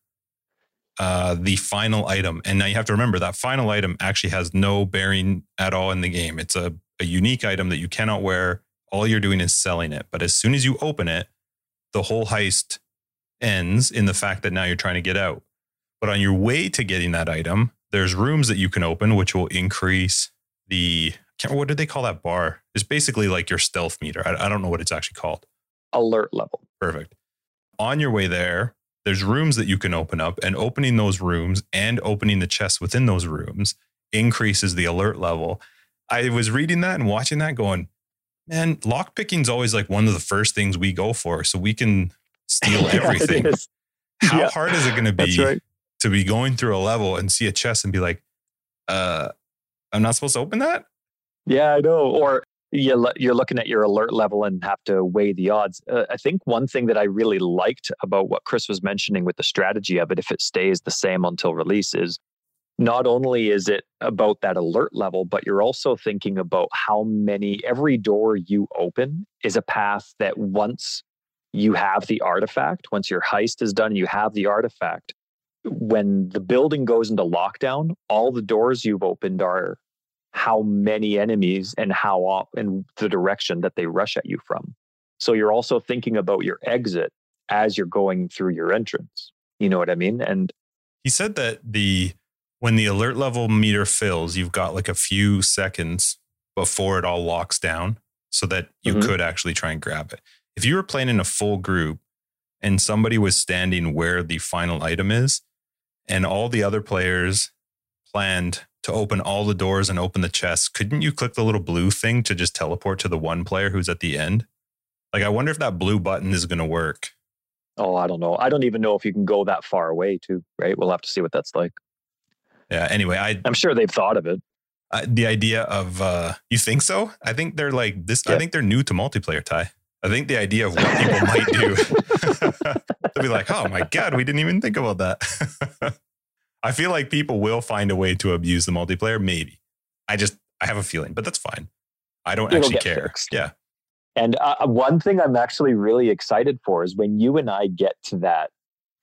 uh, the final item, and now you have to remember that final item actually has no bearing at all in the game. It's a, a unique item that you cannot wear. All you're doing is selling it. But as soon as you open it, the whole heist ends in the fact that now you're trying to get out. But on your way to getting that item, there's rooms that you can open, which will increase the what did they call that bar? It's basically like your stealth meter. I, I don't know what it's actually called. Alert level. Perfect. On your way there, there's rooms that you can open up, and opening those rooms and opening the chests within those rooms increases the alert level. I was reading that and watching that going, man, lock is always like one of the first things we go for so we can steal everything. How yeah. hard is it going to be right. to be going through a level and see a chest and be like, uh, I'm not supposed to open that? Yeah, I know. Or you're looking at your alert level and have to weigh the odds. Uh, I think one thing that I really liked about what Chris was mentioning with the strategy of it, if it stays the same until release, is not only is it about that alert level, but you're also thinking about how many, every door you open is a path that once you have the artifact, once your heist is done, you have the artifact. When the building goes into lockdown, all the doors you've opened are how many enemies and how and the direction that they rush at you from. So you're also thinking about your exit as you're going through your entrance. You know what I mean? And he said that the when the alert level meter fills, you've got like a few seconds before it all locks down so that you mm-hmm. could actually try and grab it. If you were playing in a full group and somebody was standing where the final item is and all the other players planned to open all the doors and open the chest, couldn't you click the little blue thing to just teleport to the one player who's at the end? Like, I wonder if that blue button is going to work. Oh, I don't know. I don't even know if you can go that far away, too, right? We'll have to see what that's like. Yeah. Anyway, I, I'm sure they've thought of it. Uh, the idea of, uh, you think so? I think they're like this. Yeah. I think they're new to multiplayer, Ty. I think the idea of what people might do, they'll be like, oh my God, we didn't even think about that. I feel like people will find a way to abuse the multiplayer. Maybe. I just I have a feeling, but that's fine. I don't It'll actually care. Fixed. Yeah. And uh, uh, one thing I'm actually really excited for is when you and I get to that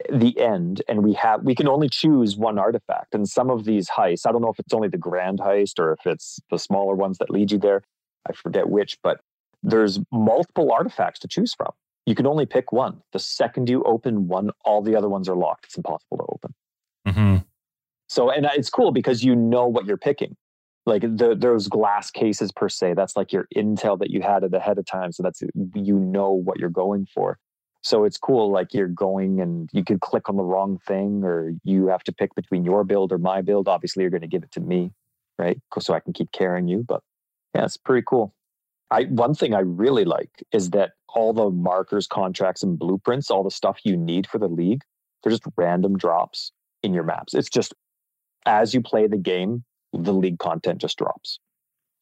the end and we have we can only choose one artifact and some of these heists i don't know if it's only the grand heist or if it's the smaller ones that lead you there i forget which but there's multiple artifacts to choose from you can only pick one the second you open one all the other ones are locked it's impossible to open mm-hmm. So, and it's cool because you know what you're picking. Like the, those glass cases per se, that's like your intel that you had it ahead of time. So that's you know what you're going for. So it's cool. Like you're going and you could click on the wrong thing, or you have to pick between your build or my build. Obviously, you're going to give it to me, right? So I can keep carrying you. But yeah, it's pretty cool. I one thing I really like is that all the markers, contracts, and blueprints, all the stuff you need for the league, they're just random drops in your maps. It's just as you play the game, the league content just drops.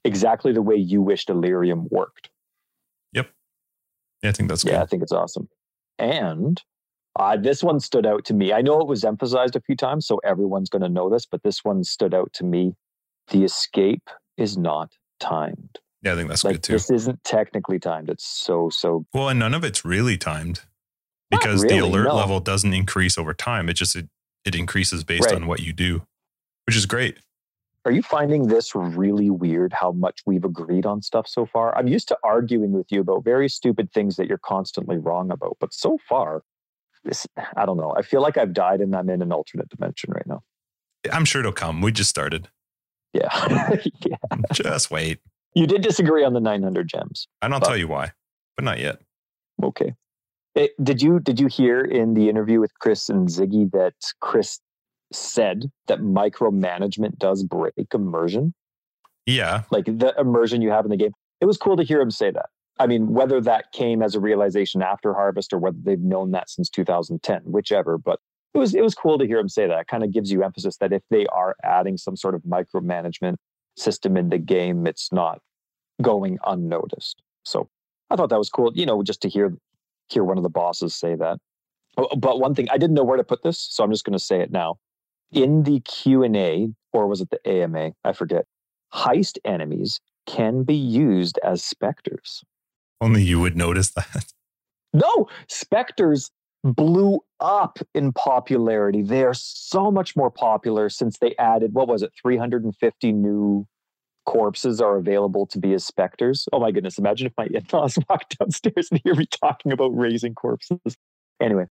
Exactly the way you wished Delirium worked. Yep. Yeah, I think that's good. Yeah, I think it's awesome. And uh, this one stood out to me. I know it was emphasized a few times, so everyone's going to know this, but this one stood out to me. The escape is not timed. Yeah, I think that's Like good too. this isn't technically timed. It's so so. Well, and none of it's really timed because the alert no. level doesn't increase over time. It just it, it increases based Right. on what you do, which is great. Are you finding this really weird? How much we've agreed on stuff so far? I'm used to arguing with you about very stupid things that you're constantly wrong about, but so far, this I don't know. I feel like I've died and I'm in an alternate dimension right now. I'm sure it'll come. We just started. Yeah, yeah. Just wait. You did disagree on the 900 gems. And I'll Well- tell you why, but not yet. Okay. Eh, did you did you hear in the interview with Chris and Ziggy that Chris said that micromanagement does break immersion? Yeah. Like the immersion you have in the game. It was cool to hear him say that. I mean, whether that came as a realization after Harvest or whether they've known that since 2010, whichever, but it was it was cool to hear him say that. It kind of gives you emphasis that if they are adding some sort of micromanagement system in the game, it's not going unnoticed. So I thought that was cool, you know, just to hear hear one of the bosses say that. Oh, But one thing I didn't know where to put this, so I'm just going to say it now. In the Q and A, or was it the AMA? I forget. Heist enemies can be used as specters. Only you would notice that. No, specters blew up in popularity. They are so much more popular since they added what was it, 350 new corpses are available to be as specters. Oh my goodness! Imagine if my in-laws walked downstairs and hear me talking about raising corpses. Anyway,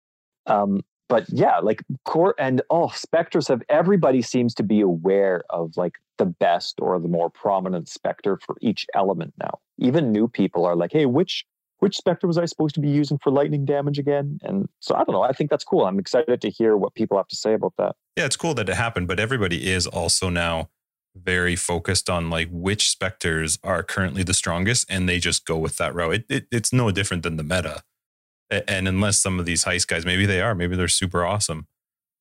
um, but yeah, like core and oh, specters have everybody seems to be aware of like the best or the more prominent specter for each element now. Even new people are like, hey, which which specter was I supposed to be using for lightning damage again? And so I don't know. I think that's cool. I'm excited to hear what people have to say about that. Yeah, it's cool that it happened, but everybody is also now very focused on like which specters are currently the strongest, and they just go with that route. It, it, it's no different than the meta. And unless some of these heist guys, maybe they are, maybe they're super awesome,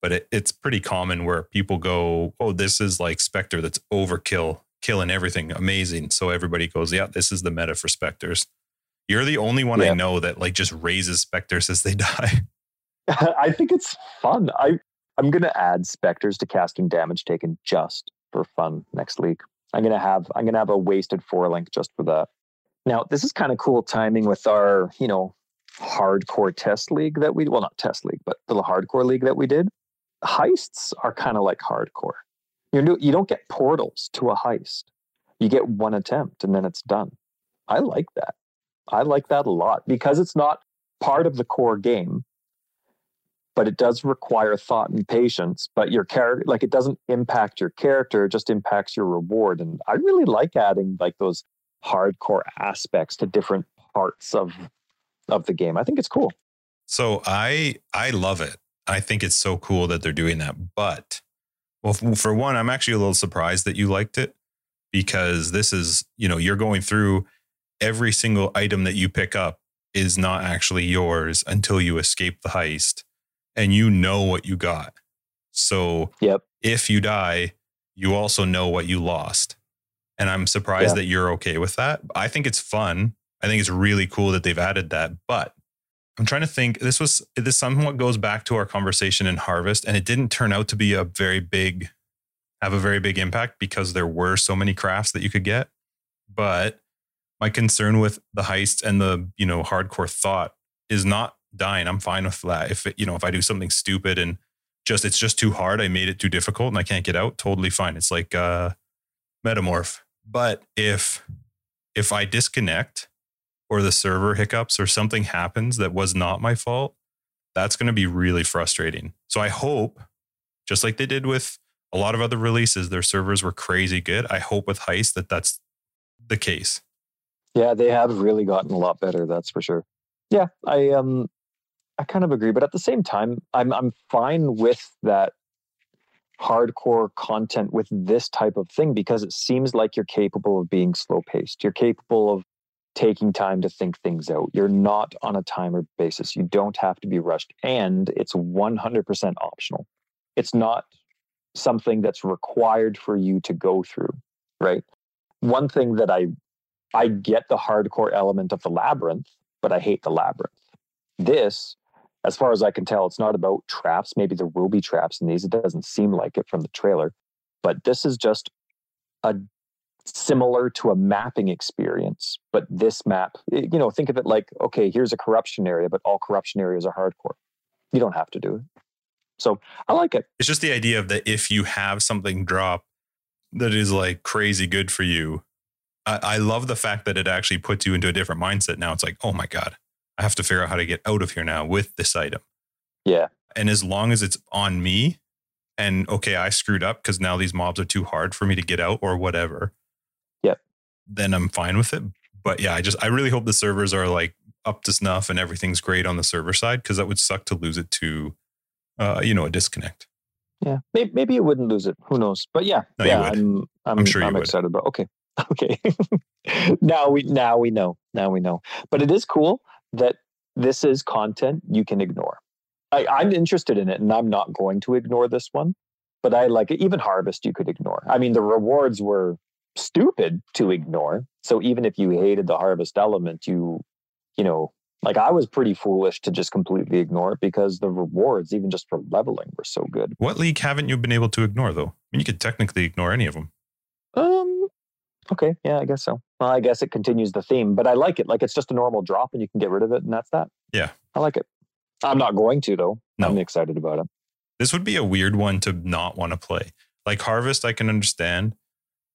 but it, it's pretty common where people go, "Oh, this is like Spectre that's overkill, killing everything, amazing." So everybody goes, "Yeah, this is the meta for specters." You're the only one Yeah. I know that like just raises specters as they die. I think it's fun. I I'm gonna add specters to casting damage taken just for fun next week. I'm gonna have I'm gonna have a wasted four link just for that. Now this is kind of cool timing with our you know hardcore test league that we well not test league but the hardcore league that we did. Heists are kind of like hardcore. You know you don't get portals to a heist. You get one attempt and then it's done. I like that. I like that a lot because it's not part of the core game but it does require thought and patience but your character like it doesn't impact your character it just impacts your reward and i really like adding like those hardcore aspects to different parts of of the game i think it's cool So I I love it. I think it's so cool that they're doing that. But well, for one, I'm actually a little surprised that you liked it because this is you know you're going through every single item that you pick up is not actually yours until you escape the heist and you know what you got. So Yep. if you die, you also know what you lost. And I'm surprised Yeah. that you're okay with that. I think it's fun. I think it's really cool that they've added that. But I'm trying to think. This was this somewhat goes back to our conversation in Harvest, and it didn't turn out to be a very big, have a very big impact because there were so many crafts that you could get. But my concern with the heist and the you know hardcore thought is not dying. I'm fine with that. If it, you know if I do something stupid and just it's just too hard, I made it too difficult and I can't get out. Totally fine. It's like uh, metamorph. But if if I disconnect or the server hiccups or something happens that was not my fault, that's going to be really frustrating. So I hope, just like they did with a lot of other releases, their servers were crazy good. I hope with Heist that that's the case. yeah they have really gotten a lot better that's for sure yeah i um i kind of agree but at the same time i'm i'm fine with that hardcore content with this type of thing because it seems like you're capable of being slow paced you're capable of taking time to think things out you're not on a timer basis you don't have to be rushed and it's 100% optional it's not something that's required for you to go through right one thing that i i get the hardcore element of the labyrinth but i hate the labyrinth this as far as I can tell, it's not about traps. Maybe there will be traps in these. It doesn't seem like it from the trailer, but this is just a similar to a mapping experience. But this map, you know, think of it like, okay, here's a corruption area, but all corruption areas are hardcore. You don't have to do it. So I like it. It's just the idea of that if you have something drop that is like crazy good for you, I, I love the fact that it actually puts you into a different mindset. Now it's like, oh my God, I have to figure out how to get out of here now with this item. Yeah. And as long as it's on me and okay, I screwed up because now these mobs are too hard for me to get out or whatever. Then I'm fine with it. But yeah, I just I really hope the servers are like up to snuff and everything's great on the server side because that would suck to lose it to uh, you know, a disconnect. Yeah. Maybe, maybe you wouldn't lose it. Who knows? But yeah, No, yeah. I'm I'm, I'm sure you I'm excited about. Okay. Okay. now we now we know. Now we know. But it is cool that this is content you can ignore. I, I'm interested in it and I'm not going to ignore this one. But I like it. Even Harvest you could ignore. I mean the rewards were stupid to ignore. So even if you hated the harvest element, you you know, like I was pretty foolish to just completely ignore it because the rewards, even just for leveling, were so good. What league haven't you been able to ignore though? I mean, you could technically ignore any of them. Um. Okay. Yeah, I guess so. Well, I guess it continues the theme, but I like it. Like it's just a normal drop, and you can get rid of it, and that's that. Yeah. I like it. I'm not going to though. No. I'm excited about it. This would be a weird one to not want to play. Like Harvest, I can understand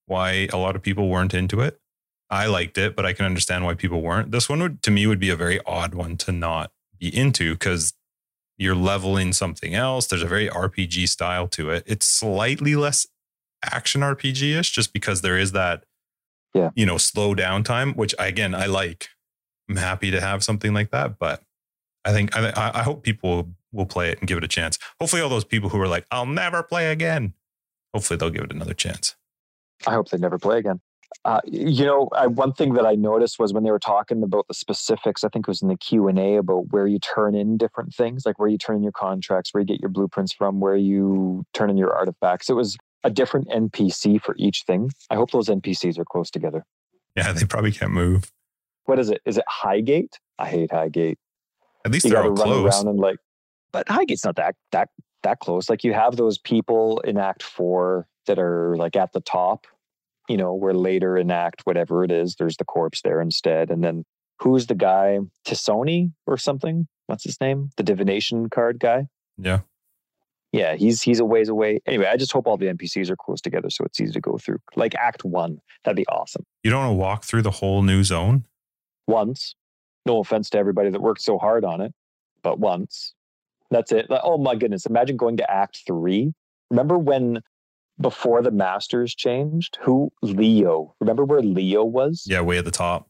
why a lot of people weren't into it. I liked it, but I can understand why people weren't. This one would, to me, would be a very odd one to not be into because you're leveling something else. There's a very RPG style to it. It's slightly less action RPG ish, just because there is that, Yeah. you know, slow down time, which again I like. I'm happy to have something like that, but I think I, I I hope people will play it and give it a chance. Hopefully, all those people who are like, "I'll never play again," hopefully they'll give it another chance. I hope they never play again. Uh, you know, I, one thing that I noticed was when they were talking about the specifics. I think it was in the Q and A about where you turn in different things, like where you turn in your contracts, where you get your blueprints from, where you turn in your artifacts. It was a different NPC for each thing. I hope those NPCs are close together. Yeah, they probably can't move. What is it? Is it Highgate? I hate Highgate. At least you they're all run close. around and like, but Highgate's not that that that close. Like you have those people in Act Four that are like at the top, you know, where later in Act whatever it is, there's the corpse there instead, and then who's the guy Tasuni or something? What's his name? The divination card guy. Yeah, Yeah, he's he's a ways away. Anyway, I just hope all the NPCs are close together so it's easy to go through. Like Act One, that'd be awesome. you don't want to walk through the whole new zone. once. No offense to everybody that worked so hard on it, but once. That's it. Oh my goodness. Imagine going to act three. Remember when before the masters changed? Who Leo. Remember where Leo was? Yeah, way at the top.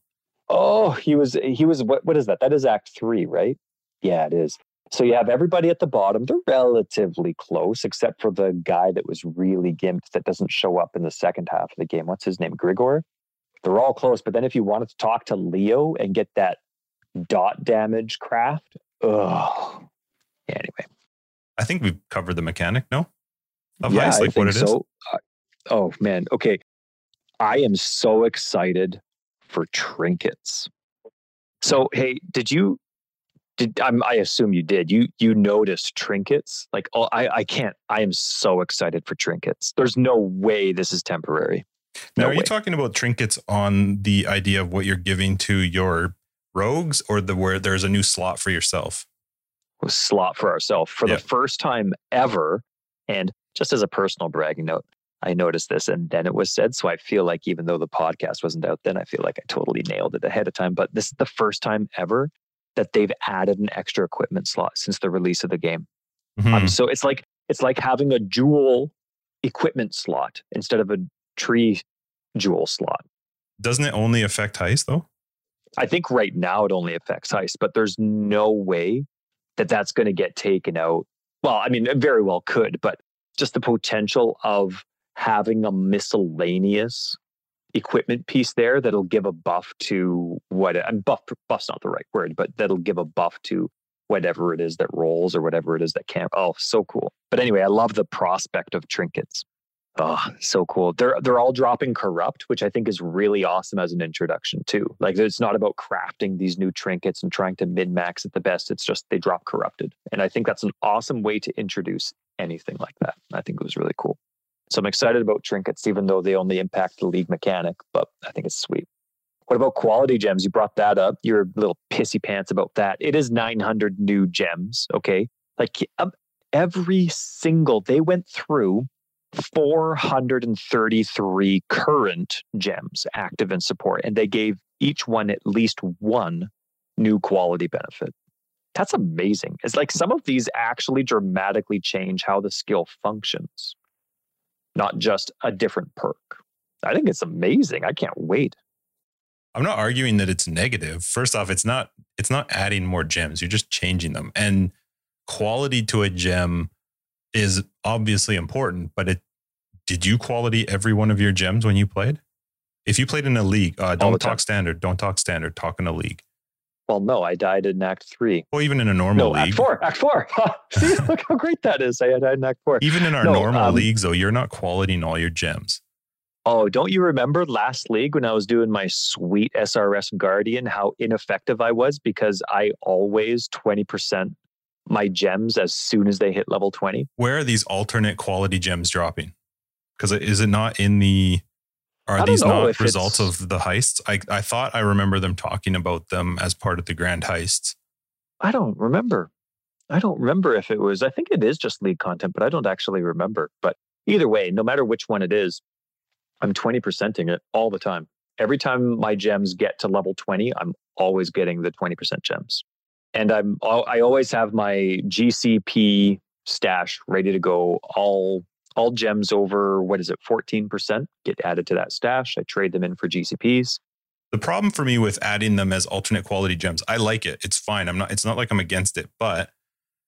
Oh, he was he was what what is that? That is act three, right? Yeah, it is. So you have everybody at the bottom. They're relatively close, except for the guy that was really gimped that doesn't show up in the second half of the game. What's his name? Grigor? They're all close. But then if you wanted to talk to Leo and get that dot damage craft, ugh. Yeah, anyway. I think we've covered the mechanic. No, of yeah, like what it is. so. Uh, oh man. Okay. I am so excited for trinkets. So hey, did you did I'm, I assume you did. You you noticed trinkets? Like oh I I can't. I am so excited for trinkets. There's no way this is temporary. Now, No are you talking about trinkets on the idea of what you're giving to your rogues, or the where there's a new slot for yourself? slot for ourselves for Yeah. the first time ever. And just as a personal bragging note, I noticed this and then it was said. So I feel like even though the podcast wasn't out then, I feel like I totally nailed it ahead of time. But this is the first time ever that they've added an extra equipment slot since the release of the game. Mhm. Um, so it's like it's like having a dual equipment slot instead of a tree jewel slot. Doesn't it only affect heist though? I think right now it only affects heist, but there's no way that that's going to get taken out. Well, I mean, it very well could, but just the potential of having a miscellaneous equipment piece there that'll give a buff to what and buff buff's not the right word, but that'll give a buff to whatever it is that rolls or whatever it is that can't. Oh, so cool. But anyway, I love the prospect of trinkets. Oh, so cool. They're they're all dropping corrupt, which I think is really awesome as an introduction too. Like it's not about crafting these new trinkets and trying to min-max at the best. It's just they drop corrupted. And I think that's an awesome way to introduce anything like that. I think it was really cool. So I'm excited about trinkets, even though they only impact the league mechanic, but I think it's sweet. What about quality gems? You brought that up. You're a little pissy pants about that. It is 900 new gems. Okay. Like um, every single, they went through 433 current gems active in support, and they gave each one at least one new quality benefit. That's amazing. It's like some of these actually dramatically change how the skill functions, not just a different perk. I think it's amazing. I can't wait. I'm not arguing that it's negative. First off, it's not it's not adding more gems. You're just changing them. And quality to a gem is obviously important, but it did you quality every one of your gems when you played? If you played in a league, uh, don't talk standard. Don't talk standard. Talk in a league. Well, no, I died in Act Three. Well, even in a normal no, league. Act Four. Act Four. See, look how great that is. I died in Act Four. Even in our no, normal um, leagues, though, you're not qualitying all your gems. Oh, don't you remember last league when I was doing my sweet SRS Guardian, how ineffective I was because I always 20% my gems as soon as they hit level 20. Where are these alternate quality gems dropping? Because is it not in the are these not results of the heists? I, I thought I remember them talking about them as part of the grand heists. I don't remember. I don't remember if it was, I think it is just league content, but I don't actually remember. But either way, no matter which one it is, I'm 20%ing it all the time. Every time my gems get to level 20, I'm always getting the 20% gems and I'm I always have my GCP stash ready to go. All all gems over what is it, 14% get added to that stash. I trade them in for GCPs. The problem for me with adding them as alternate quality gems, I like it. It's fine. I'm not it's not like I'm against it, but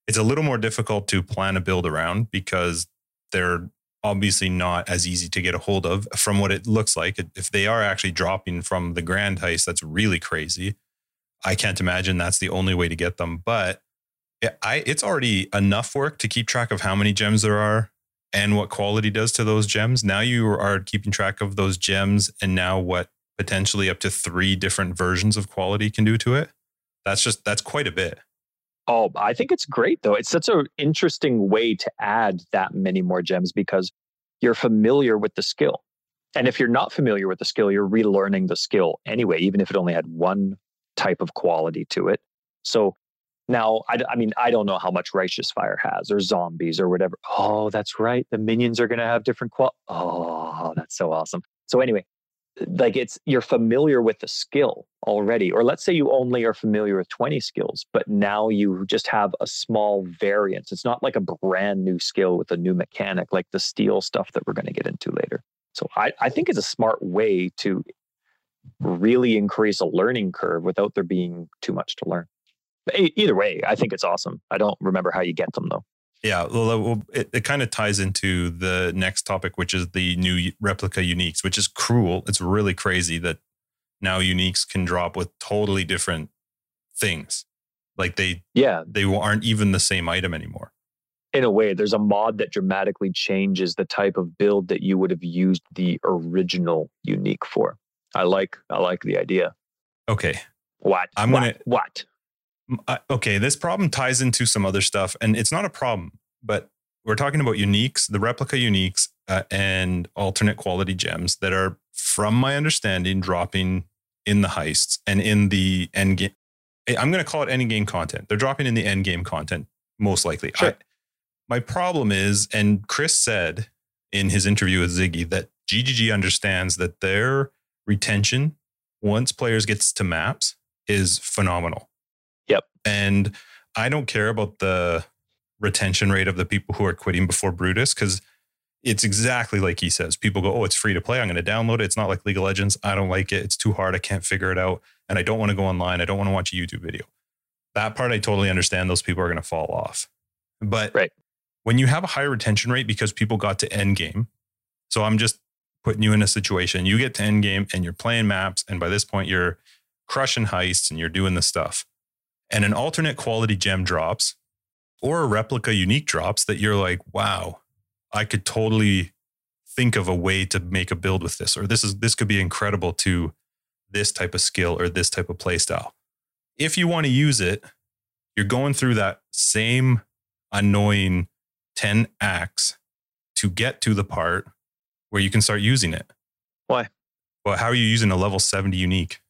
it's a little more difficult to plan a build around because they're obviously not as easy to get a hold of from what it looks like. If they are actually dropping from the grand heist, that's really crazy. I can't imagine that's the only way to get them. But I, it's already enough work to keep track of how many gems there are and what quality does to those gems. Now you are keeping track of those gems and now what potentially up to three different versions of quality can do to it. That's just, that's quite a bit. Oh, I think it's great though. It's such an interesting way to add that many more gems because you're familiar with the skill. And if you're not familiar with the skill, you're relearning the skill anyway, even if it only had one type of quality to it. So now, I, I mean, I don't know how much Righteous Fire has or zombies or whatever. Oh, that's right. The minions are going to have different qual. Oh, that's so awesome. So anyway, like it's you're familiar with the skill already or let's say you only are familiar with 20 skills but now you just have a small variance it's not like a brand new skill with a new mechanic like the steel stuff that we're going to get into later so I, I think it's a smart way to really increase a learning curve without there being too much to learn. Either way, I think it's awesome. I don't remember how you get them though. Yeah, well, it, it kind of ties into the next topic, which is the new replica uniques, which is cruel. It's really crazy that now uniques can drop with totally different things. Like they, yeah, they aren't even the same item anymore. In a way, there's a mod that dramatically changes the type of build that you would have used the original unique for. I like I like the idea. Okay. What? I'm what? gonna what? I, okay, this problem ties into some other stuff, and it's not a problem, but we're talking about uniques, the replica uniques, uh, and alternate quality gems that are, from my understanding, dropping in the heists and in the end game. Eh, I'm going to call it end game content. They're dropping in the end game content most likely. Sure. I, my problem is, and Chris said in his interview with Ziggy that GGG understands that their retention once players gets to maps is phenomenal. Yep. And I don't care about the retention rate of the people who are quitting before Brutus because it's exactly like he says. People go, "Oh, it's free to play. I'm going to download it. It's not like League of Legends. I don't like it. It's too hard. I can't figure it out, and I don't want to go online. I don't want to watch a YouTube video." That part I totally understand. Those people are going to fall off. But right. when you have a high retention rate because people got to end game, so I'm just putting you in a situation. You get to end game and you're playing maps, and by this point you're crushing heists and you're doing the stuff. And an alternate quality gem drops or a replica unique drops that you're like, wow, I could totally think of a way to make a build with this, or this is this could be incredible to this type of skill or this type of playstyle. If you want to use it, you're going through that same annoying 10 acts to get to the part where you can start using it. Why? Well, how are you using a level 70 unique?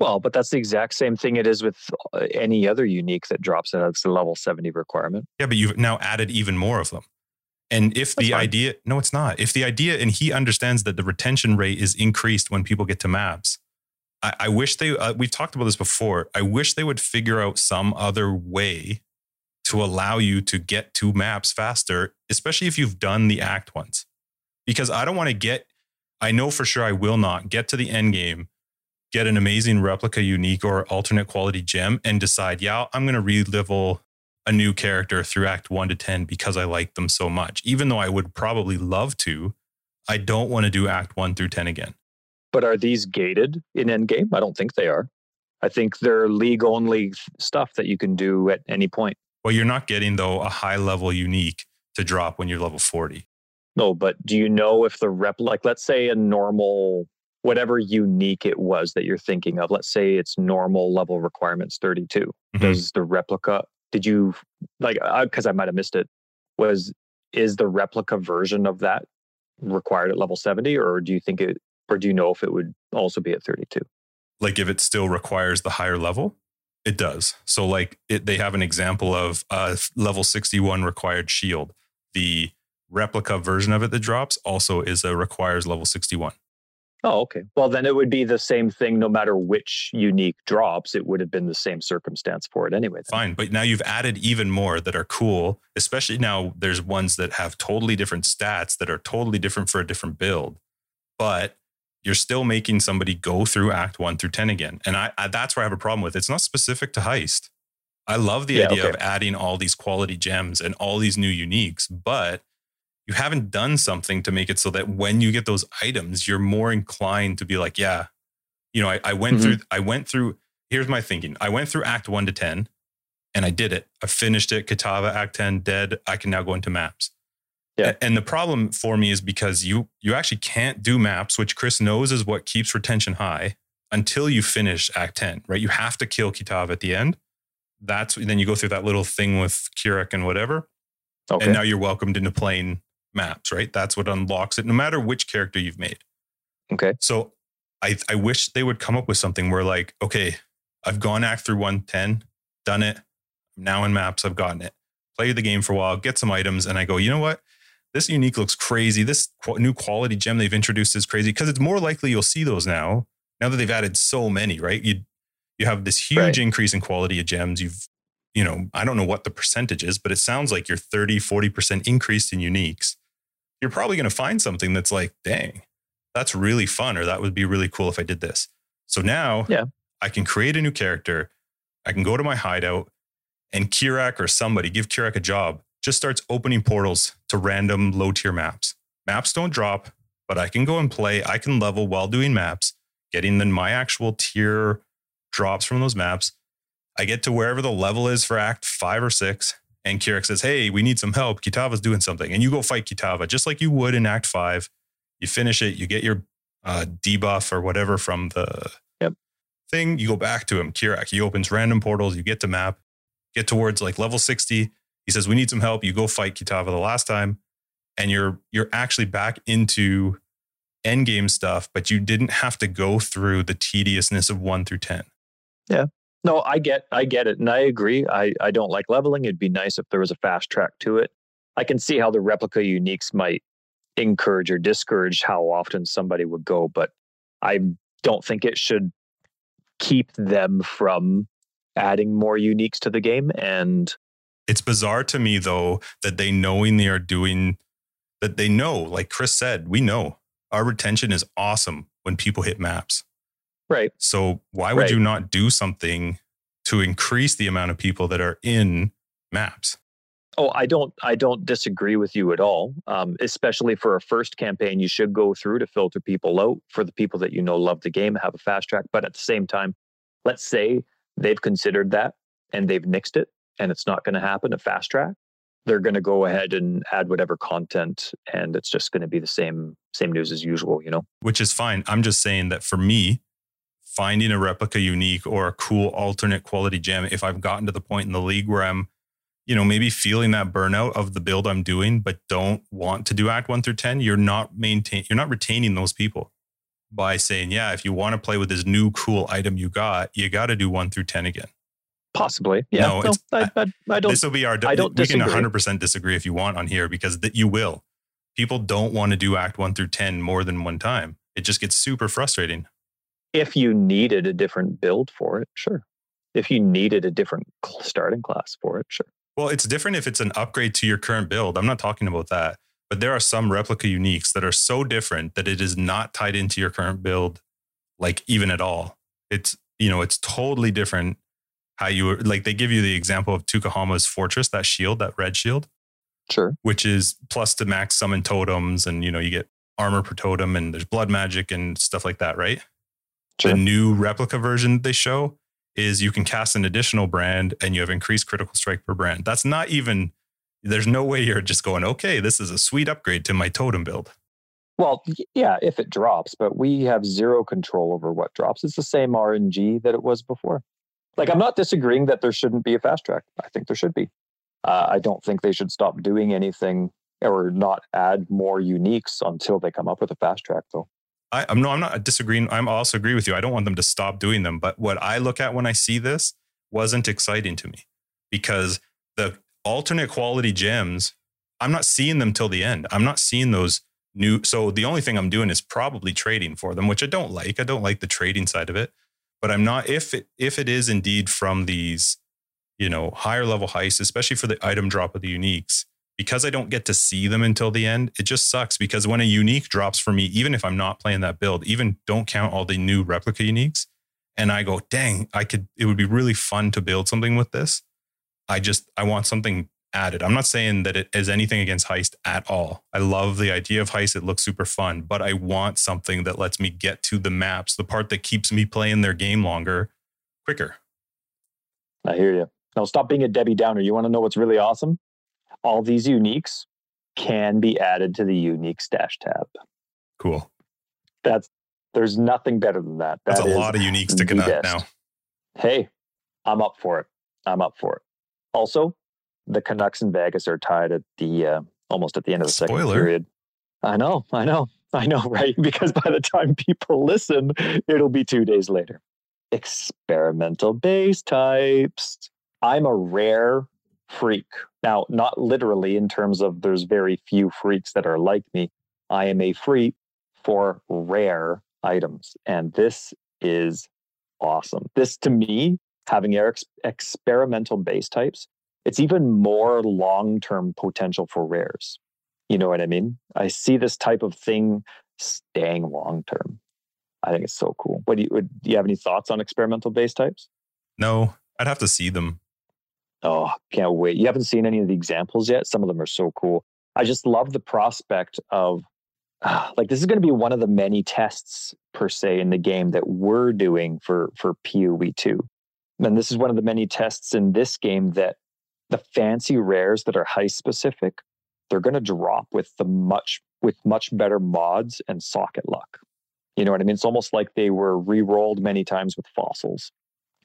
Well, but that's the exact same thing it is with uh, any other unique that drops out. It's the level 70 requirement. Yeah, but you've now added even more of them. And if That's the fine. idea, no, it's not. If the idea, and he understands that the retention rate is increased when people get to maps, I, I wish they, uh, we've talked about this before. I wish they would figure out some other way to allow you to get to maps faster, especially if you've done the act ones. Because I don't want to get, I know for sure I will not get to the end game, get an amazing replica unique or alternate quality gem and decide, yeah, I'm going to re-level a new character through act 1 to 10 because I like them so much. Even though I would probably love to, I don't want to do act 1 through 10 again. But are these gated in endgame? I don't think they are. I think they're league only stuff that you can do at any point. Well, you're not getting though a high level unique to drop when you're level 40. No, but do you know if the rep, like let's say a normal, whatever unique it was that you're thinking of, let's say it's normal level requirements 32. Mhm. Does the replica, did you, like, because I might have missed it, was, is the replica version of that required at level 70? Or do you think it, or do you know if it would also be at 32? Like if it still requires the higher level, it does. So like it, they have an example of a level 61 required shield. The replica version of it that drops also is a requires level 61. Oh, okay. Well, then it would be the same thing no matter which unique drops. It would have been the same circumstance for it anyway. then. Fine. But now you've added even more that are cool, especially now there's ones that have totally different stats that are totally different for a different build. But you're still making somebody go through Act 1 through 10 again. And I, I that's where I have a problem with. It's not specific to Heist. I love the Yeah, idea okay. of adding all these quality gems and all these new uniques, but you haven't done something to make it so that when you get those items, you're more inclined to be like, yeah, you know, I, I went Mhm. through, I went through, here's my thinking. I went through act one to 10 and I did it. I finished it. Kitava, act 10, dead. I can now go into maps. Yeah. And the problem for me is because you you actually can't do maps, which Chris knows is what keeps retention high until you finish act 10, right? You have to kill Kitava at the end. That's then you go through that little thing with Kirac and whatever. Okay. And now you're welcomed into playing maps, right? That's what unlocks it, no matter which character you've made. okay. So I I wish they would come up with something where like, okay, I've gone act through 110, done it. I'm now in maps, I've gotten it. Play the game for a while, get some items, and I go, you know what? This unique looks crazy. This qu- new quality gem they've introduced is crazy because it's more likely you'll see those now. Now that they've added so many, right? You you have this huge Right. increase in quality of gems. You've you know, I don't know what the percentage is, but it sounds like you're 30, 40% increased in uniques. You're probably going to find something that's like, dang, that's really fun, or that would be really cool if I did this. So now Yeah. I can create a new character. I can go to my hideout and Kirac or somebody, give Kirac a job, just starts opening portals to random low tier maps. Maps don't drop, but I can go and play. I can level while doing maps, getting then my actual tier drops from those maps. I get to wherever the level is for act five or six. And Kirac says, Hey, we need some help. Kitava's doing something. And you go fight Kitava just like you would in act five. You finish it, you get your uh, debuff or whatever from the Yep. thing. You go back to him, Kirac. He opens random portals. You get to map, get towards like level 60. He says, We need some help. You go fight Kitava the last time. And you're you're actually back into end game stuff, but you didn't have to go through the tediousness of one through 10. No, I get I get it. And I agree. I, I don't like leveling. It'd be nice if there was a fast track to it. I can see how the replica uniques might encourage or discourage how often somebody would go, but I don't think it should keep them from adding more uniques to the game. And It's bizarre to me though that they knowingly are doing that they know, like Chris said, we know our retention is awesome when people hit maps. Right, So why would Right. you not do something to increase the amount of people that are in maps? Oh, I don't I don't disagree with you at all. Um, especially for a first campaign, you should go through to filter people out for the people that you know love the game, have a fast track. But at the same time, let's say they've considered that and they've nixed it and it's not going to happen, a fast track. they're going to go ahead and add whatever content and it's just going to be the same same news as usual you know which is fine i'm just saying that for me finding a replica unique or a cool alternate quality gem if i've gotten to the point in the league where i'm you know maybe feeling that burnout of the build i'm doing but don't want to do act 1 through 10 you're not maintain you're not retaining those people by saying yeah if you want to play with this new cool item you got you got to do 1 through 10 again Possibly, yeah. No, no I, I, I, don't. This will be our. I don't. We disagree. can 100 percent disagree if you want on here because that you will. People don't want to do Act One through 10 more than one time. It just gets super frustrating. If you needed a different build for it, sure. If you needed a different starting class for it, sure. Well, it's different if it's an upgrade to your current build. I'm not talking about that, but there are some replica uniques that are so different that it is not tied into your current build, like even at all. It's you know it's totally different how you were like they give you the example of Tukohama's fortress, that shield, that red shield. Sure. Which is plus to max summon totems and you know, you get armor per totem and there's blood magic and stuff like that, right? Sure. The new replica version they show is you can cast an additional brand and you have increased critical strike per brand. That's not even there's no way you're just going, okay, this is a sweet upgrade to my totem build. Well, yeah, if it drops, but we have zero control over what drops. It's the same RNG that it was before. Like, I'm not disagreeing that there shouldn't be a fast track. I think there should be. Uh, I don't think they should stop doing anything or not add more uniques until they come up with a fast track, though. I, am no, I'm not disagreeing. I'm also agree with you. I don't want them to stop doing them. But what I look at when I see this wasn't exciting to me because the alternate quality gems, I'm not seeing them till the end. I'm not seeing those new. So the only thing I'm doing is probably trading for them, which I don't like. I don't like the trading side of it but I'm not if it, if it is indeed from these you know higher level heists, especially for the item drop of the uniques, because I don't get to see them until the end. It just sucks because when a unique drops for me, even if I'm not playing that build, even don't count all the new replica uniques, and I go, dang, I could. It would be really fun to build something with this. I just I want something added. I'm not saying that it is anything against Heist at all. I love the idea of Heist. It looks super fun, but I want something that lets me get to the maps, the part that keeps me playing their game longer, quicker. I hear you. Now stop being a Debbie Downer. You want to know what's really awesome? All these uniques can be added to the uniques stash tab. Cool. That's there's nothing better than that. that That's a lot of uniques to connect now. Hey, I'm up for it. I'm up for it. Also, the Canucks and Vegas are tied at the uh, almost at the end of the Spoiler. second period. I know, I know, I know, right? Because by the time people listen, it'll be two days later. Experimental base types. I'm a rare freak. Now, not literally in terms of there's very few freaks that are like me. I am a freak for rare items. And this is awesome. This to me, having ex- experimental base types it's even more long term potential for rares. You know what I mean? I see this type of thing staying long term. I think it's so cool. What do you do you have any thoughts on experimental base types? No, I'd have to see them. Oh, can't wait. You haven't seen any of the examples yet? Some of them are so cool. I just love the prospect of uh, like this is going to be one of the many tests per se in the game that we're doing for for PoE 2. And this is one of the many tests in this game that the fancy rares that are heist specific, they're going to drop with the much with much better mods and socket luck. You know what I mean? It's almost like they were re-rolled many times with fossils.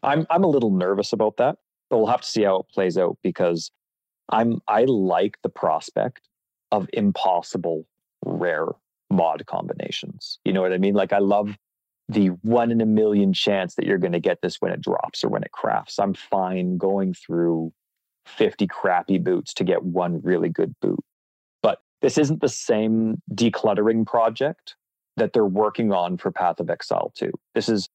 I'm I'm a little nervous about that, but we'll have to see how it plays out because I'm I like the prospect of impossible rare mod combinations. You know what I mean? Like I love the one in a million chance that you're going to get this when it drops or when it crafts. I'm fine going through 50 crappy boots to get one really good boot. But this isn't the same decluttering project that they're working on for Path of Exile 2. This is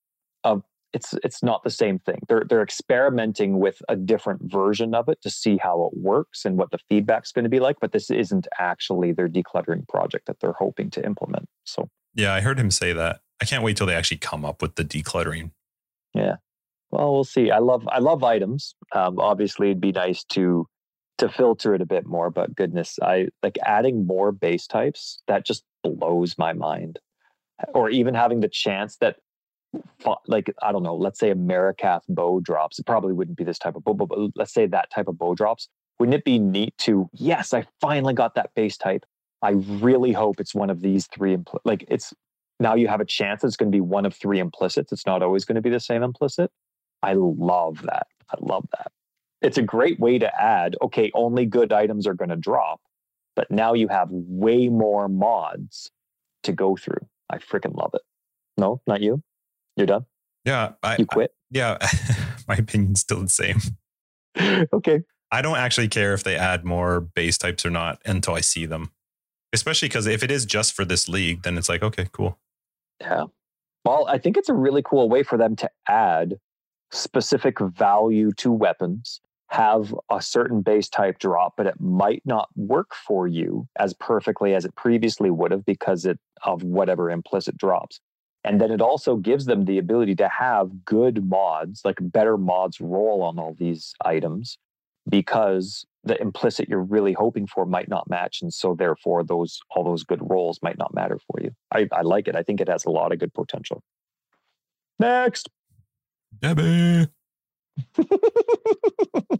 a it's it's not the same thing. They're they're experimenting with a different version of it to see how it works and what the feedback's going to be like, but this isn't actually their decluttering project that they're hoping to implement. So Yeah, I heard him say that. I can't wait till they actually come up with the decluttering. Yeah. Well, we'll see. I love I love items. Um, obviously, it'd be nice to to filter it a bit more. But goodness, I like adding more base types. That just blows my mind. Or even having the chance that, like I don't know, let's say a Maraketh bow drops. It probably wouldn't be this type of bow, but let's say that type of bow drops. wouldn't it be neat to, yes, I finally got that base type. I really hope it's one of these three. Impl- like it's now you have a chance it's going to be one of three implicits. It's not always going to be the same implicit. I love that. I love that. It's a great way to add, okay, only good items are going to drop, but now you have way more mods to go through. I freaking love it. No, not you. You're done. Yeah. I, You quit. I- yeah. my opinion's still the same. okay. I don't actually care if they add more base types or not until I see them. Especially because if it is just for this league, then it's like, okay, cool. Yeah. Well, I think it's a really cool way for them to add specific value to weapons, have a certain base type drop, but it might not work for you as perfectly as it previously would have because it, of whatever implicit drops. And then it also gives them the ability to have good mods, like better mods roll on all these items because the implicit you're really hoping for might not match. And so therefore those all those good rolls might not matter for you. I, I like it. I think it has a lot of good potential. Next. Debbie.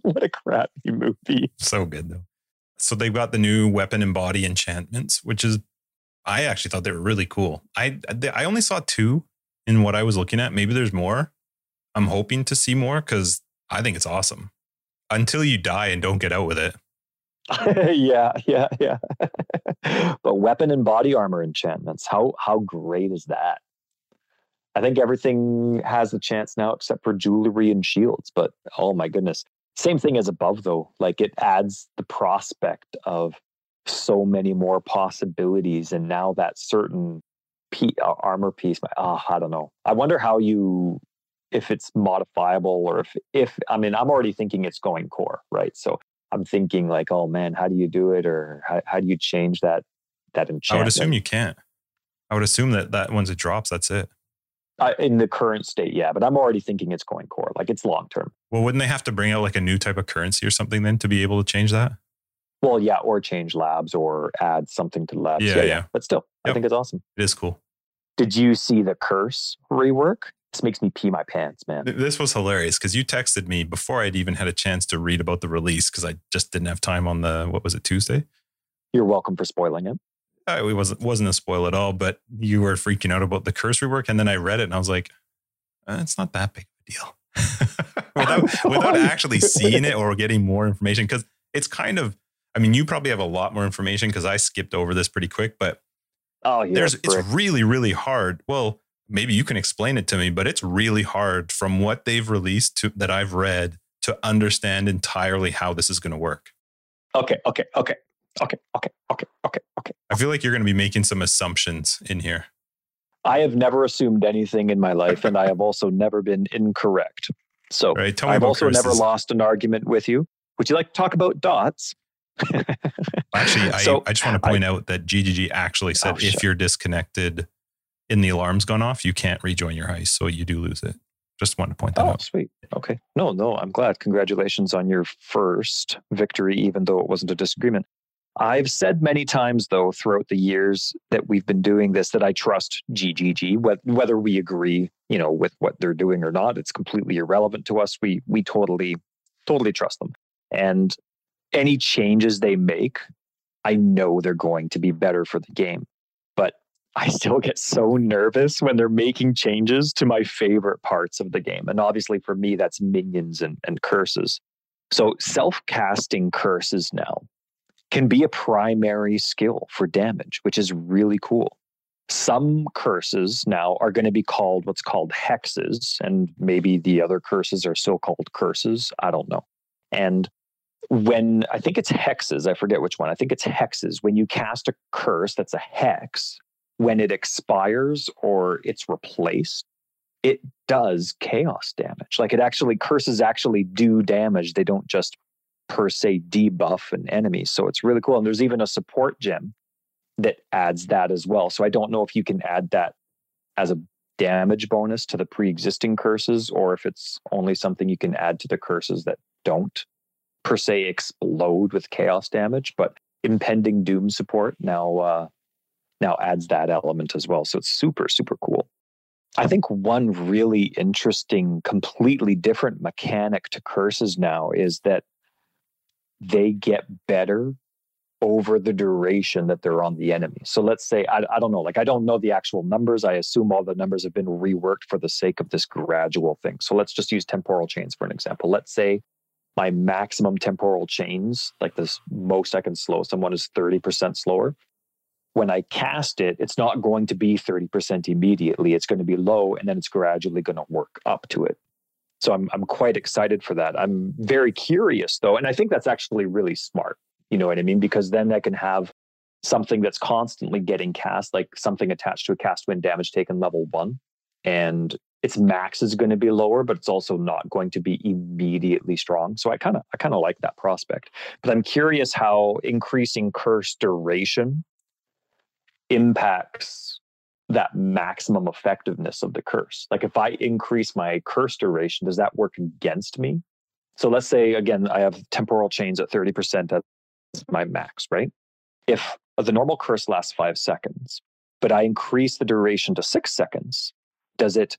what a crappy movie. So good though. So they've got the new weapon and body enchantments, which is I actually thought they were really cool. I I only saw two in what I was looking at. Maybe there's more. I'm hoping to see more because I think it's awesome. Until you die and don't get out with it. yeah, yeah, yeah. but weapon and body armor enchantments, how how great is that? I think everything has a chance now except for jewelry and shields, but oh my goodness. Same thing as above though. Like it adds the prospect of so many more possibilities and now that certain p- uh, armor piece oh, i don't know i wonder how you if it's modifiable or if if i mean i'm already thinking it's going core right so i'm thinking like oh man how do you do it or how, how do you change that that enchantment I would assume you can't. I would assume that that once it drops, that's it. uh, in the current state yeah but i'm already thinking it's going core like it's long term Well, wouldn't they have to bring out like a new type of currency or something then to be able to change that? Well yeah or change labs or add something to labs Yeah, yeah. but still i think it's awesome It is cool. did you see the curse rework this makes me pee my pants man This was hilarious because you texted me before I'd even had a chance to read about the release because I just didn't have time on the what was it Tuesday. you're welcome for spoiling it Uh, It wasn't wasn't a spoil at all, but you were freaking out about the curse rework, and then I read it and I was like, uh, "It's not that big of a deal." without without actually seeing it or getting more information, because it's kind of. I mean, you probably have a lot more information because I skipped over this pretty quick, but oh yeah there's it's really really hard. Well, maybe you can explain it to me, but it's really hard from what they've released to that I've read to understand entirely how this is going to work. Okay, okay, okay, okay, okay, okay, okay, okay. I feel like you're going to be making some assumptions in here. I have never assumed anything in my life, and I have also never been incorrect. So Right? I've also never lost an argument with you. Would you like to talk about dots? Actually, I, So, I just want to point out that GGG actually said Oh, if shit. you're disconnected and the alarm's gone off, you can't rejoin your heist, so you do lose it. Just want to point that Oh, out. sweet. Okay. No, no, I'm glad. Congratulations on your first victory, even though it wasn't a disagreement. I've said many times, though, throughout the years that we've been doing this, that I trust GGG. Whether we agree, you know, with what they're doing or not, it's completely irrelevant to us. We we totally, totally trust them. And any changes they make, I know they're going to be better for the game. But I still get so nervous when they're making changes to my favorite parts of the game. And obviously, for me, that's minions and, and curses. So, self casting curses now can be a primary skill for damage, which is really cool. Some curses now are going to be called what's called hexes, and maybe the other curses are so called curses. I don't know. And when I think it's hexes, I forget which one. I think it's hexes. When you cast a curse that's a hex, when it expires or it's replaced, it does chaos damage. Like it actually, curses actually do damage. They don't just per se debuff an enemy. So it's really cool. And there's even a support gem that adds that as well. So I don't know if you can add that as a damage bonus to the pre existing curses or if it's only something you can add to the curses that don't per se explode with chaos damage. But impending doom support now uh, now adds that element as well. So it's super, super cool. I think one really interesting, completely different mechanic to curses now is that they get better over the duration that they're on the enemy. So let's say, I, I don't know, like I don't know the actual numbers. I assume all the numbers have been reworked for the sake of this gradual thing. So let's just use temporal chains for an example. Let's say my maximum temporal chains, like this most I can slow someone is 30% slower. When I cast it, it's not going to be 30% immediately. It's going to be low and then it's gradually going to work up to it. So I'm I'm quite excited for that. I'm very curious though, and I think that's actually really smart. You know what I mean? Because then I can have something that's constantly getting cast, like something attached to a cast when damage taken level one, and its max is going to be lower, but it's also not going to be immediately strong. So I kind of I kind of like that prospect. But I'm curious how increasing curse duration impacts that maximum effectiveness of the curse. Like if I increase my curse duration, does that work against me? So let's say again, I have temporal chains at 30%. That's my max, right? If the normal curse lasts five seconds, but I increase the duration to six seconds, does it?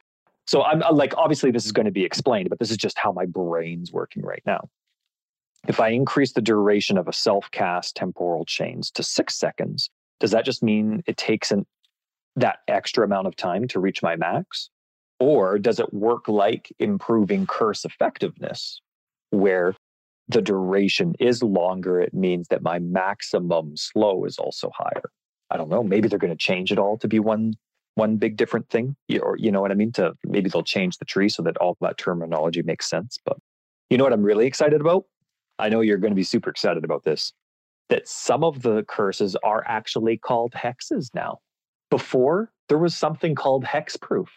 So I'm uh, like, obviously, this is going to be explained, but this is just how my brain's working right now. If I increase the duration of a self cast temporal chains to six seconds, does that just mean it takes an that extra amount of time to reach my max? Or does it work like improving curse effectiveness, where the duration is longer? It means that my maximum slow is also higher. I don't know. Maybe they're going to change it all to be one one big different thing, or you know what I mean? To maybe they'll change the tree so that all that terminology makes sense. But you know what I'm really excited about? I know you're going to be super excited about this. That some of the curses are actually called hexes now before there was something called hexproof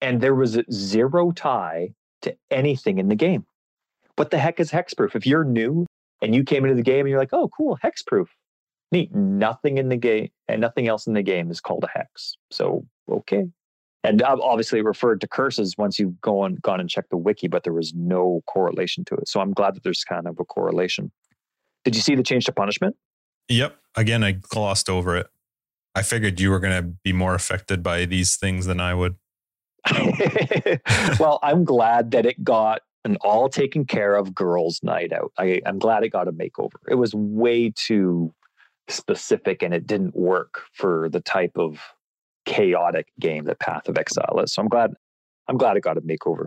and there was zero tie to anything in the game what the heck is hexproof if you're new and you came into the game and you're like oh cool hexproof neat. Nothing in the game and nothing else in the game is called a hex. So okay. And I've obviously referred to curses once you've gone gone and checked the wiki but there was no correlation to it. So i'm glad that there's kind of a correlation. Did you see the change to punishment? Yep. Again i glossed over it. I figured you were going to be more affected by these things than I would. well, I'm glad that it got an all taken care of girls' night out. I, I'm glad it got a makeover. It was way too specific and it didn't work for the type of chaotic game that Path of Exile is. So I'm glad I'm glad it got a makeover.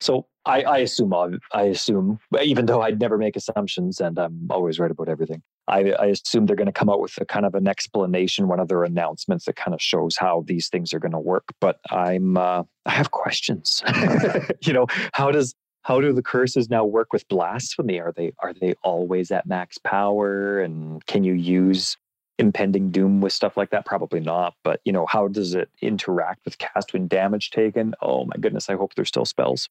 So I, I assume I assume even though I'd never make assumptions and I'm always right about everything. I, I assume they're going to come out with a kind of an explanation, one of their announcements that kind of shows how these things are going to work. But I'm uh, I have questions. you know, how does how do the curses now work with blasphemy? Are they are they always at max power? And can you use impending doom with stuff like that? Probably not. But you know, how does it interact with cast when damage taken? Oh my goodness, I hope there's still spells.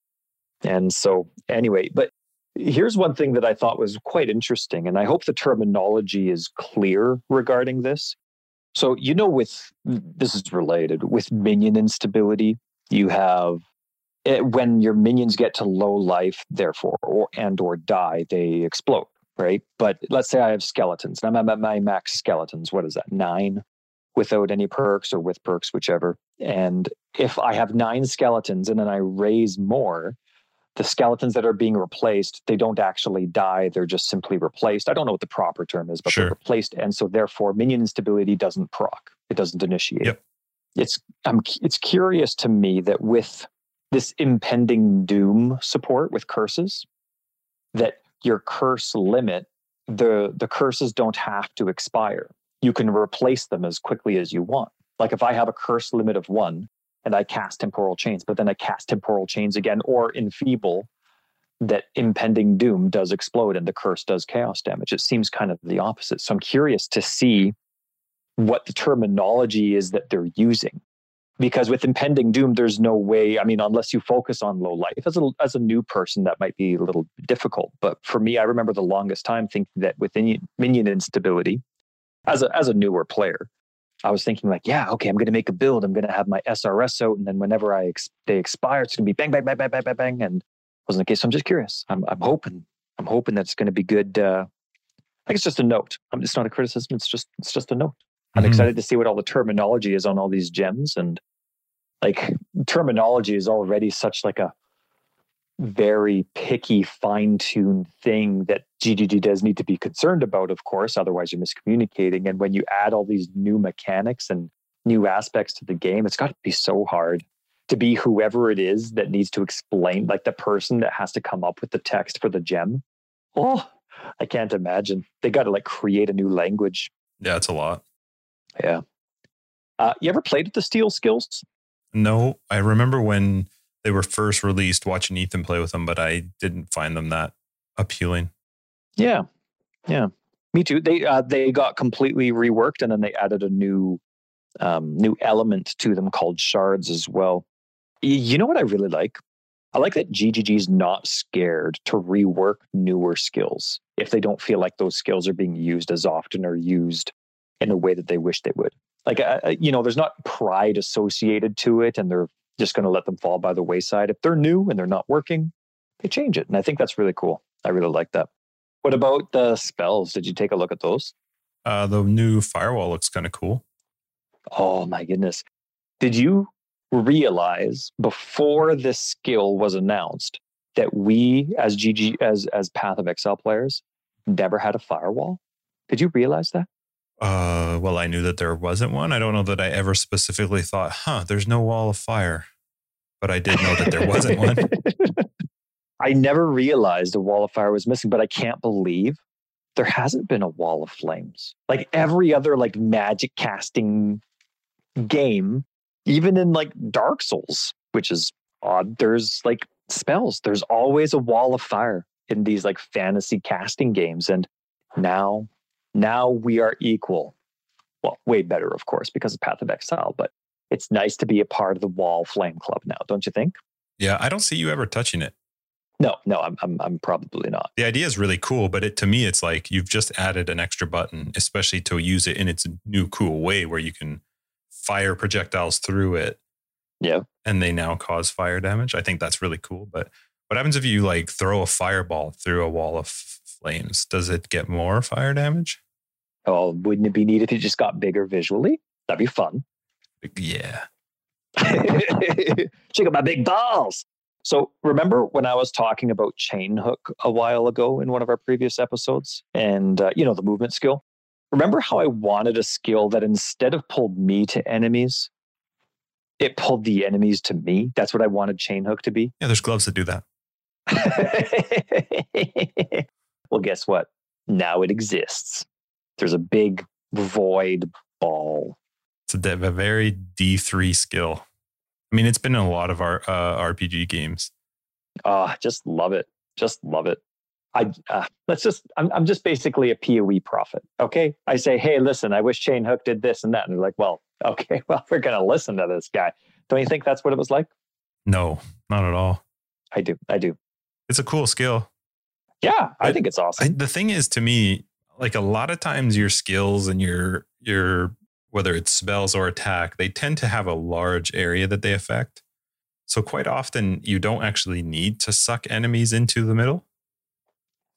And so, anyway, but here's one thing that I thought was quite interesting, and I hope the terminology is clear regarding this. So, you know, with this is related with minion instability, you have it, eh, when your minions get to low life, therefore, or and or die, they explode, right? But let's say I have skeletons, and I'm at my max skeletons. What is that? Nine without any perks or with perks, whichever. And if I have nine skeletons and then I raise more, the skeletons that are being replaced, they don't actually die. They're just simply replaced. I don't know what the proper term is, but sure. they're replaced. And so therefore minion instability doesn't proc. It doesn't initiate. Yep. It's I'm it's curious to me that with this impending doom support with curses, that your curse limit, the the curses don't have to expire. You can replace them as quickly as you want. Like if I have a curse limit of one, and I cast temporal chains, but then I cast temporal chains again or enfeeble that impending doom does explode and the curse does chaos damage. It seems kind of the opposite. So I'm curious to see what the terminology is that they're using. Because with impending doom, there's no way. I mean, unless you focus on low life, as a as a new person, that might be a little difficult. But for me, I remember the longest time thinking that with minion instability, as a as a newer player, I was thinking like, yeah, okay, I'm going to make a build. I'm going to have my SRS out, and then whenever I ex- they expire, it's going to be bang, bang, bang, bang, bang, bang, bang. And wasn't the case. So I'm just curious. I'm I'm hoping. I'm hoping that it's going to be good. Uh, I think it's just a note. It's not a criticism. It's just it's just a note. I'm mm-hmm. excited to see what all the terminology is on all these gems, and like terminology is already such like a very picky, fine tuned thing that GGG does need to be concerned about, of course, otherwise you're miscommunicating. And when you add all these new mechanics and new aspects to the game, it's got to be so hard to be whoever it is that needs to explain, like the person that has to come up with the text for the gem. Oh, I can't imagine. They got to like create a new language. Yeah, it's a lot. Yeah. Uh, you ever played with the steel skills? No, I remember when they were first released, watching Ethan play with them, but I didn't find them that appealing. Yeah, yeah, me too. They uh, they got completely reworked, and then they added a new um, new element to them called shards as well. You know what I really like? I like that GGG's not scared to rework newer skills if they don't feel like those skills are being used as often or used in a way that they wish they would. Like, uh, uh you know, there's not pride associated to it, and they're just going to let them fall by the wayside. If they're new and they're not working, they change it. And I think that's really cool. I really like that. What about the spells? Did you take a look at those? Uh, the new firewall looks kind of cool. Oh my goodness. Did you realize before this skill was announced that we as GG as as Path of Exile players never had a firewall? Did you realize that? Uh, well, I knew that there wasn't one. I don't know that I ever specifically thought, huh, there's no wall of fire. But I did know that there wasn't one. I never realized a wall of fire was missing, but I can't believe there hasn't been a wall of flames. Like every other like magic casting game, even in like Dark Souls, which is odd, there's like spells. There's always a wall of fire in these like fantasy casting games. And now now we are equal. Well, way better, of course, because of Path of Exile, but it's nice to be a part of the Wall Flame Club now, don't you think? Yeah, I don't see you ever touching it. No, no, I'm, I'm, I'm probably not. The idea is really cool, but it to me, it's like you've just added an extra button, especially to use it in its new cool way where you can fire projectiles through it. Yeah, and they now cause fire damage. I think that's really cool. But what happens if you like throw a fireball through a wall of flames? Does it get more fire damage? Oh, wouldn't it be neat if it just got bigger visually? That'd be fun. Yeah. Check out my big balls. So remember when I was talking about chain hook a while ago in one of our previous episodes and uh, you know the movement skill? Remember how I wanted a skill that instead of pulled me to enemies, it pulled the enemies to me? That's what I wanted chain hook to be. Yeah, there's gloves that do that. well, guess what? Now it exists there's a big void ball. It's a, a very D3 skill. I mean, it's been in a lot of our uh, RPG games. Oh, just love it. Just love it. I uh, let's just I'm I'm just basically a PoE prophet. Okay. I say, hey, listen, I wish Chain Hook did this and that. And they're like, well, okay, well, we're gonna listen to this guy. Don't you think that's what it was like? No, not at all. I do. I do. It's a cool skill. Yeah, I, I think it's awesome. I, the thing is, to me, like a lot of times your skills and your your whether it's spells or attack, they tend to have a large area that they affect. So quite often you don't actually need to suck enemies into the middle.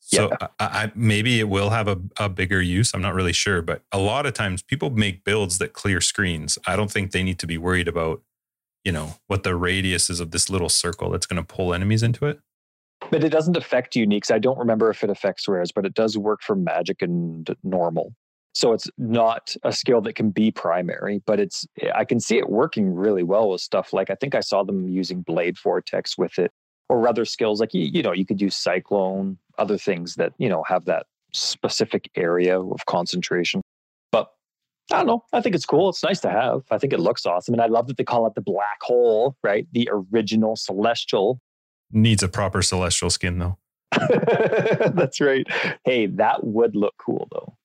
So yeah. I, I, maybe it will have a, a bigger use. I'm not really sure, but a lot of times people make builds that clear screens. I don't think they need to be worried about, you know, what the radius is of this little circle that's going to pull enemies into it. But it doesn't affect uniques. I don't remember if it affects rares, but it does work for magic and normal. So it's not a skill that can be primary, but it's I can see it working really well with stuff like I think I saw them using Blade Vortex with it, or other skills like you, you know you could use Cyclone, other things that you know have that specific area of concentration. But I don't know. I think it's cool. It's nice to have. I think it looks awesome, and I love that they call it the black hole, right? The original celestial Needs a proper celestial skin though. That's right. Hey, that would look cool though.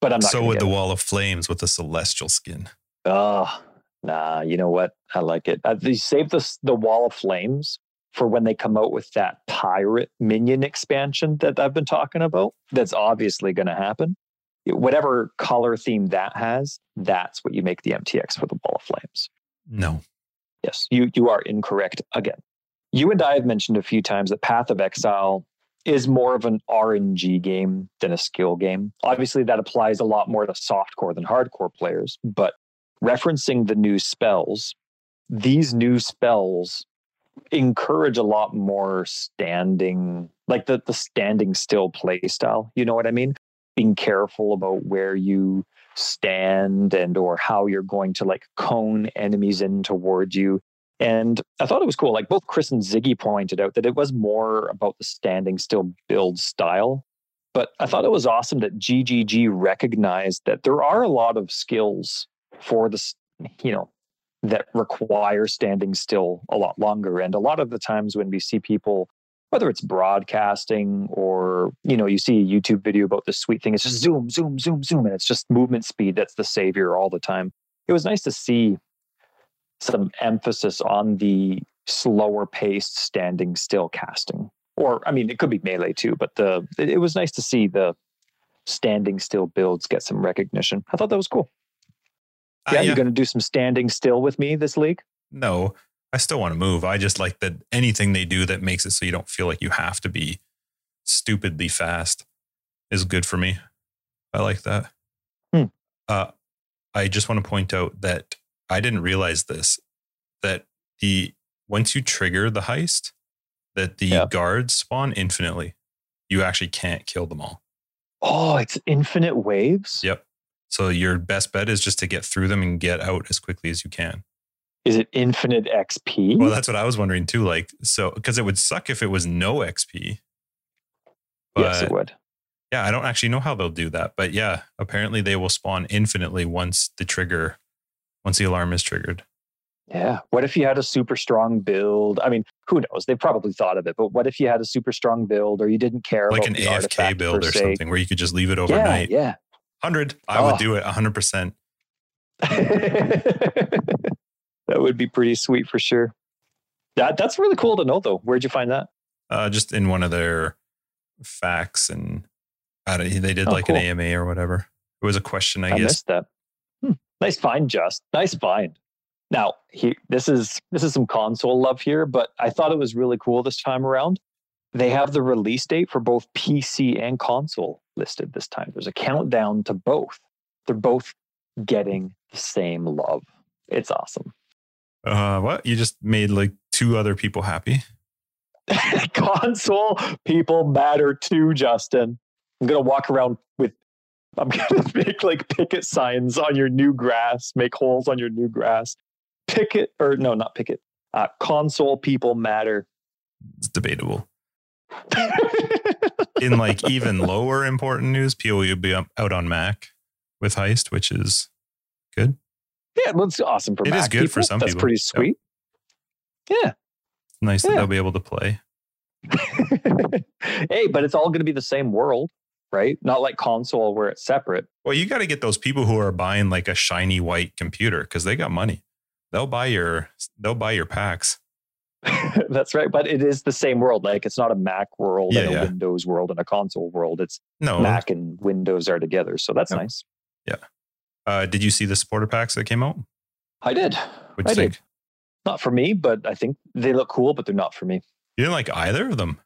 But I'm not. So would the it. wall of flames with a celestial skin. Oh, nah. You know what? I like it. Uh, they save the the wall of flames for when they come out with that pirate minion expansion that I've been talking about. That's obviously going to happen. Whatever color theme that has, that's what you make the MTX for the wall of flames. No. Yes, you you are incorrect again you and I have mentioned a few times that Path of Exile is more of an RNG game than a skill game. Obviously, that applies a lot more to softcore than hardcore players, but referencing the new spells, these new spells encourage a lot more standing, like the the standing still play style. You know what I mean? Being careful about where you stand and or how you're going to like cone enemies in towards you. And I thought it was cool. Like both Chris and Ziggy pointed out that it was more about the standing still build style. But I thought it was awesome that GGG recognized that there are a lot of skills for the, you know, that require standing still a lot longer. And a lot of the times when we see people, whether it's broadcasting or, you know, you see a YouTube video about this sweet thing, it's just zoom, zoom, zoom, zoom. And it's just movement speed that's the savior all the time. It was nice to see some emphasis on the slower paced standing still casting. Or, I mean, it could be melee too, but the it was nice to see the standing still builds get some recognition. I thought that was cool. Yeah, uh, yeah. you're going to do some standing still with me this league? No, I still want to move. I just like that anything they do that makes it so you don't feel like you have to be stupidly fast is good for me. I like that. Hmm. Uh, I just want to point out that I didn't realize this that the once you trigger the heist, that the yeah. guards spawn infinitely. You actually can't kill them all. Oh, it's infinite waves? Yep. So your best bet is just to get through them and get out as quickly as you can. Is it infinite XP? Well, that's what I was wondering too. Like, so because it would suck if it was no XP. But yes, it would. Yeah, I don't actually know how they'll do that, but yeah, apparently they will spawn infinitely once the trigger, once the alarm is triggered. Yeah. What if you had a super strong build? I mean, who knows? They probably thought of it, but what if you had a super strong build or you didn't care like an AFK build or something where you could just leave it overnight? Yeah. yeah. 100. I oh. would do it 100%. that would be pretty sweet for sure. That that's really cool to know though. Where'd you find that? Uh, just in one of their facts and I don't, they did oh, like cool. an AMA or whatever. It was a question, I, I guess. Missed that. Nice find, Just. Nice find. Now, he, this is this is some console love here, but I thought it was really cool this time around. They have the release date for both PC and console listed this time. There's a countdown to both. They're both getting the same love. It's awesome. Uh, what? You just made like two other people happy? console people matter too, Justin. I'm gonna walk around with I'm gonna make like picket signs on your new grass, make holes on your new grass. Picket or no, not picket. Uh, console people matter. It's debatable. in like even lower important news, PoE will be out on Mac with Heist, which is good. Yeah, well, it's awesome for it Mac is good people. for some That's people. pretty sweet. Yeah. Nice yeah. that they'll be able to play. hey, but it's all going to be the same world, right? Not like console where it's separate. Well, you got to get those people who are buying like a shiny white computer because they got money. They'll buy your they'll buy your packs. That's right, but it is the same world. Like it's not a Mac world yeah, and a yeah. Windows world and a console world. It's no Mac and Windows are together, so that's yep. nice. Yeah. Uh, did you see the supporter packs that came out? I did. What'd I think? did. Not for me, but I think they look cool, but they're not for me. You didn't like either of them.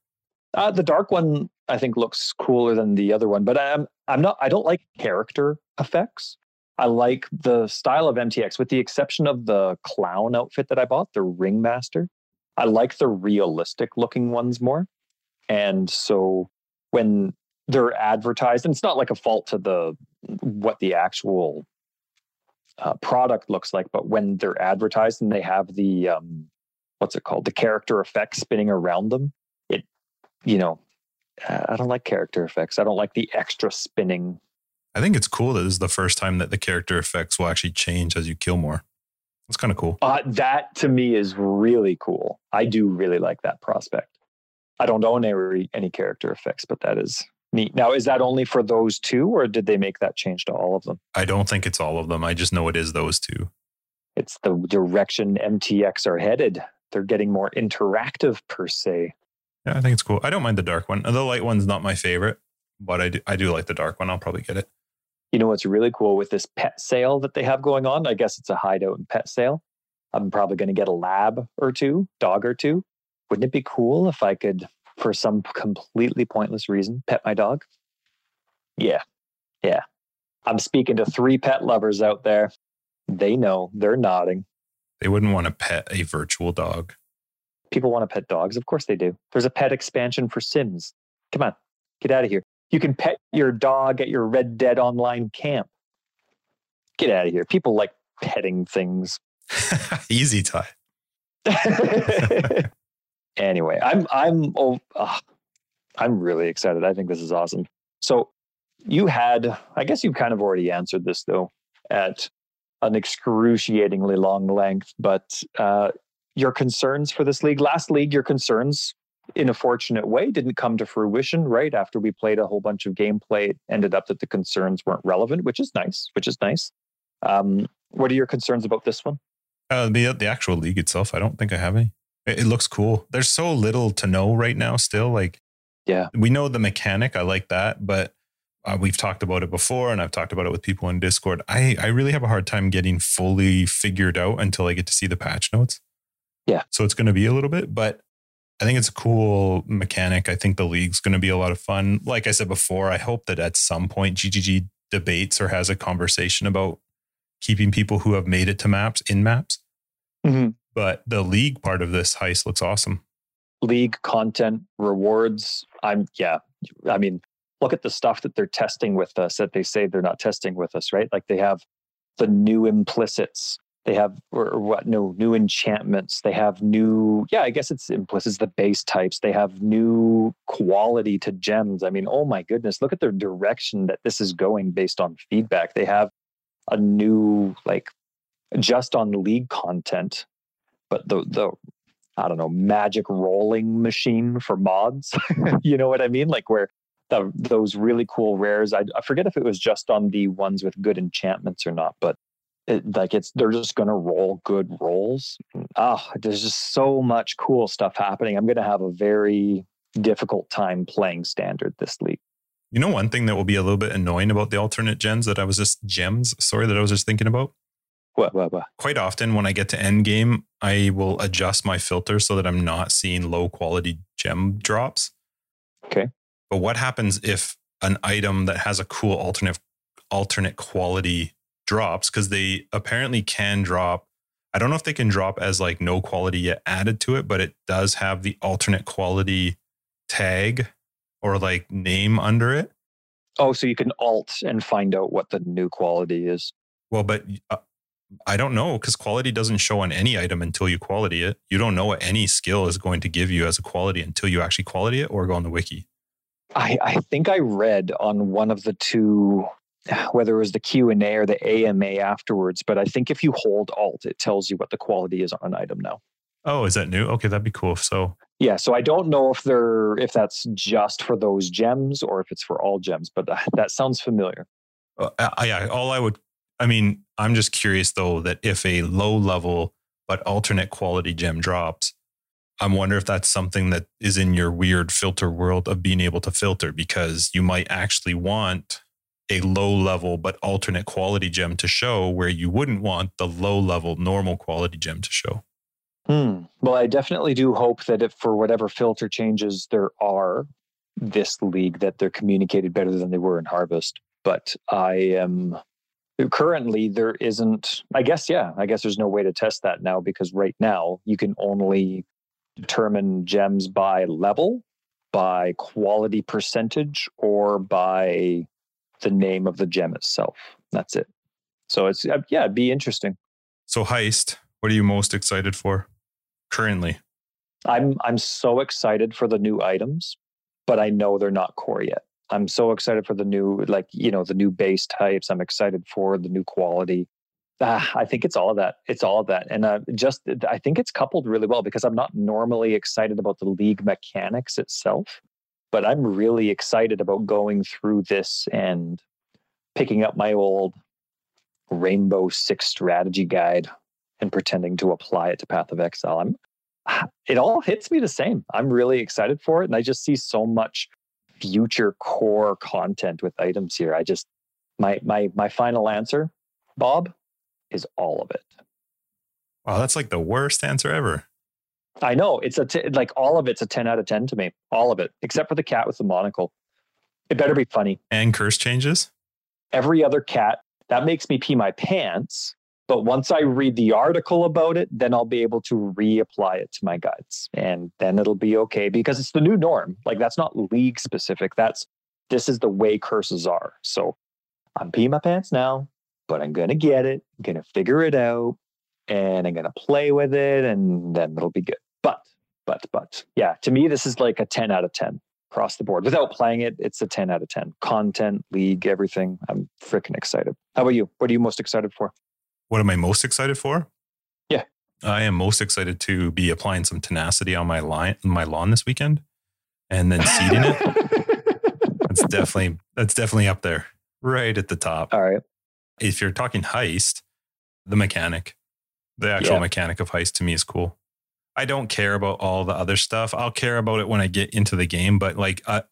Uh, the dark one I think looks cooler than the other one, but I'm I'm not I don't like character effects. I like the style of MTX, with the exception of the clown outfit that I bought, the ringmaster. I like the realistic looking ones more. And so when they're advertised, and it's not like a fault to the what the actual uh, product looks like, but when they're advertised and they have the um, what's it called, the character effects spinning around them, you know, I don't like character effects. I don't like the extra spinning. I think it's cool that this is the first time that the character effects will actually change as you kill more. That's kind of cool. Uh, that to me is really cool. I do really like that prospect. I don't own any, any character effects, but that is neat. Now, is that only for those two, or did they make that change to all of them? I don't think it's all of them. I just know it is those two. It's the direction MTX are headed. They're getting more interactive, per se. Yeah, I think it's cool. I don't mind the dark one. The light one's not my favorite, but I do, I do like the dark one. I'll probably get it. You know what's really cool with this pet sale that they have going on? I guess it's a hideout and pet sale. I'm probably going to get a lab or two, dog or two. Wouldn't it be cool if I could, for some completely pointless reason, pet my dog? Yeah. Yeah. I'm speaking to three pet lovers out there. They know, they're nodding. They wouldn't want to pet a virtual dog. People want to pet dogs. Of course they do. There's a pet expansion for Sims. Come on, get out of here. You can pet your dog at your Red Dead Online camp. Get out of here. People like petting things. Easy tie. anyway, I'm I'm oh, I'm really excited. I think this is awesome. So you had, I guess you've kind of already answered this though, at an excruciatingly long length, but uh, your concerns for this league, last league, your concerns in a fortunate way didn't come to fruition right? After we played a whole bunch of gameplay it ended up that the concerns weren't relevant which is nice which is nice. Um, what are your concerns about this one? Uh, the the actual league itself i don't think i have any. It, it looks cool. There's so little to know right now still like yeah. we know the mechanic i like that but uh, we've talked about it before and i've talked about it with people in discord. I i really have a hard time getting fully figured out until i get to see the patch notes yeah so it's going to be a little bit but I think it's a cool mechanic. I think the league's going to be a lot of fun. Like I said before, I hope that at some point GGG debates or has a conversation about keeping people who have made it to maps in maps. Mm-hmm. But the league part of this heist looks awesome. League content rewards. I'm yeah. I mean, look at the stuff that they're testing with us that they say they're not testing with us, right? Like they have the new implicits they have or, or what no new enchantments. They have new yeah i guess it's implicit the base types. They have new quality to gems. I mean oh my goodness look at the direction that this is going based on feedback. They have a new like just on league content but the the i don't know magic rolling machine for mods. You know what i mean? Like where the, those really cool rares I, I forget if it was just on the ones with good enchantments or not but it, like it's they're just going to roll good rolls. Ah, oh, there's just so much cool stuff happening. I'm going to have a very difficult time playing standard this league. You know, one thing that will be a little bit annoying about the alternate gens that I was just gems, sorry, that I was just thinking about. What, what, what? Quite often when I get to end game, I will adjust my filter so that I'm not seeing low quality gem drops. Okay. But what happens if an item that has a cool alternate alternate quality drops because they apparently can drop. I don't know if they can drop as like no quality yet added to it, but it does have the alternate quality tag or like name under it. Oh, so you can alt and find out what the new quality is. Well, but uh, I don't know because quality doesn't show on any item until you quality it. You don't know what any skill is going to give you as a quality until you actually quality it or go on the wiki. I, I think I read on one of the two whether it was the Q&A or the AMA afterwards, but I think if you hold alt, it tells you what the quality is on an item now. Oh, is that new? Okay, that'd be cool. So yeah, so I don't know if they're if that's just for those gems or if it's for all gems, but that sounds familiar. Uh, yeah, all I would, I mean, I'm just curious though that if a low level but alternate quality gem drops, I'm wondering if that's something that is in your weird filter world of being able to filter because you might actually want a low level but alternate quality gem to show where you wouldn't want the low level normal quality gem to show. Hmm. Well, I definitely do hope that if for whatever filter changes there are this league, that they're communicated better than they were in Harvest. But I am currently there isn't. I guess yeah. I guess there's no way to test that now because right now you can only determine gems by level, by quality percentage, or by the name of the gem itself. That's it. So it's uh, yeah, it'd be interesting. So heist, what are you most excited for currently? I'm I'm so excited for the new items, but I know they're not core yet. I'm so excited for the new like you know the new base types. I'm excited for the new quality. Ah, I think it's all of that. It's all of that, and uh, just I think it's coupled really well because I'm not normally excited about the league mechanics itself but I'm really excited about going through this and picking up my old Rainbow Six strategy guide and pretending to apply it to Path of Exile. I'm it all hits me the same. I'm really excited for it and I just see so much future core content with items here. I just my my my final answer, Bob, is all of it. Wow, that's like the worst answer ever. I know it's a t- like all of it's a ten out of ten to me. All of it, except for the cat with the monocle. It better be funny. And curse changes. Every other cat that makes me pee my pants. But once I read the article about it, then I'll be able to reapply it to my guides. And then it'll be okay because it's the new norm. Like that's not league specific. That's this is the way curses are. So I'm peeing my pants now, but I'm gonna get it, I'm gonna figure it out, and I'm gonna play with it, and then it'll be good. But but but yeah, to me, this is like a 10 out of 10 across the board. Without playing it, it's a 10 out of 10. Content, league, everything. I'm freaking excited. How about you? What are you most excited for? What am I most excited for? Yeah. I am most excited to be applying some tenacity on my line my lawn this weekend and then seeding it. That's definitely that's definitely up there. Right at the top. All right. If you're talking heist, the mechanic, the actual Yeah. mechanic of heist to me is cool. I don't care about all the other stuff. I'll care about it when I get into the game, but like I,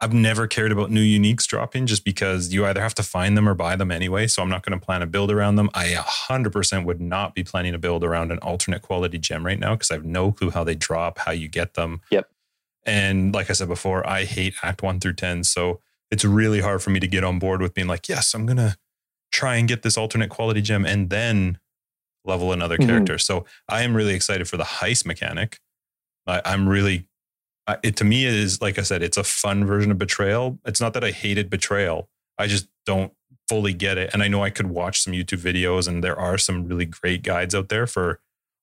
I've never cared about new uniques dropping just because you either have to find them or buy them anyway. So I'm not going to plan a build around them. I 100% would not be planning a build around an alternate quality gem right now because I have no clue how they drop, how you get them. Yep. And like I said before, I hate Act 1 through 10. So it's really hard for me to get on board with being like, yes, I'm going to try and get this alternate quality gem and then level another Mhm. character. So I am really excited for the heist mechanic. I, I'm really, I- it to me is like I said, it's a fun version of betrayal. It's not that I hated betrayal. I just don't fully get it. And I know I could watch some YouTube videos and there are some really great guides out there for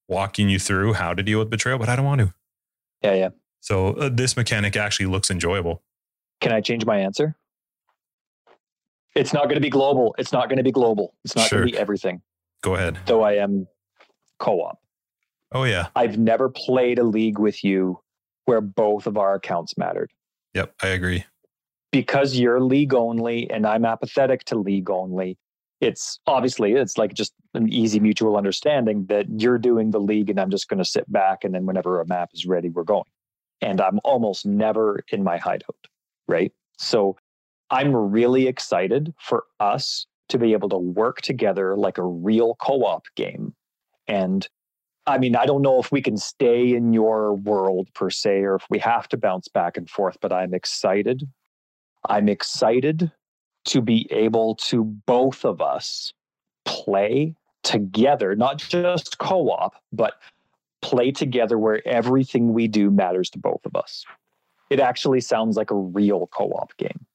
walking you through how to deal with betrayal, but I don't want to. Yeah, yeah. So uh, this mechanic actually looks enjoyable. Can I change my answer? It's not going to be global. It's not going to be global. It's not Sure. going to be everything. Go ahead. Though I am co-op. Oh yeah. I've never played a league with you where both of our accounts mattered. Yep. I agree. Because you're league only and I'm apathetic to league only. It's obviously it's like just an easy mutual understanding that you're doing the league and I'm just going to sit back and then whenever a map is ready, we're going. And I'm almost never in my hideout, right? So I'm really excited for us to be able to work together like a real co-op game. And I mean, I don't know if we can stay in your world per se, or if we have to bounce back and forth, but I'm excited. I'm excited to be able to both of us play together, not just co op, but play together where everything we do matters to both of us. It actually sounds like a real co op game.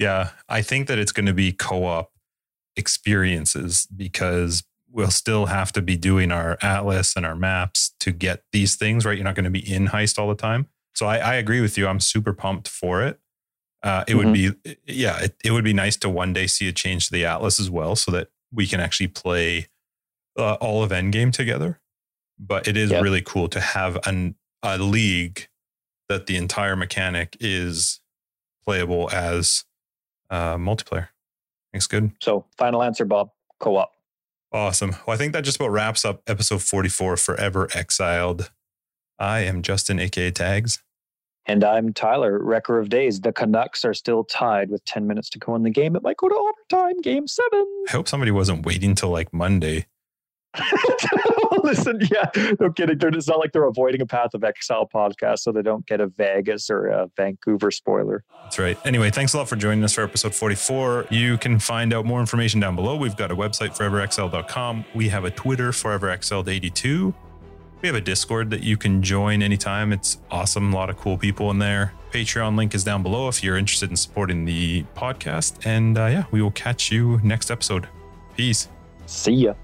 Yeah, I think that it's going to be co-op experiences because we'll still have to be doing our atlas and our maps to get these things right. You're not going to be in heist all the time. So I, I agree with you. I'm super pumped for it. Uh, it would be, yeah, it, it would be nice to one day see a change to the atlas as well, so that we can actually play uh, all of Endgame together. But it is Yep. really cool to have an, a league that the entire mechanic is playable as uh, multiplayer. Thanks, good. So, final answer, Bob co op. Awesome. Well, I think that just about wraps up episode 44 Forever Exiled. I am Justin, aka Tags. And I'm Tyler, Wrecker of Days. The Canucks are still tied with 10 minutes to go in the game. It might go to overtime, game seven. I hope somebody wasn't waiting till like Monday. Listen, yeah, no kidding. They're, it's not like they're avoiding a Path of Exile podcast so they don't get a Vegas or a Vancouver spoiler. That's right. Anyway, thanks a lot for joining us for episode 44. You can find out more information down below. We've got a website, foreverxl.com. We have a Twitter, foreverxl82. We have a Discord that you can join anytime. It's awesome. A lot of cool people in there. Patreon link is down below if you're interested in supporting the podcast. And uh, yeah, we will catch you next episode. Peace. See ya.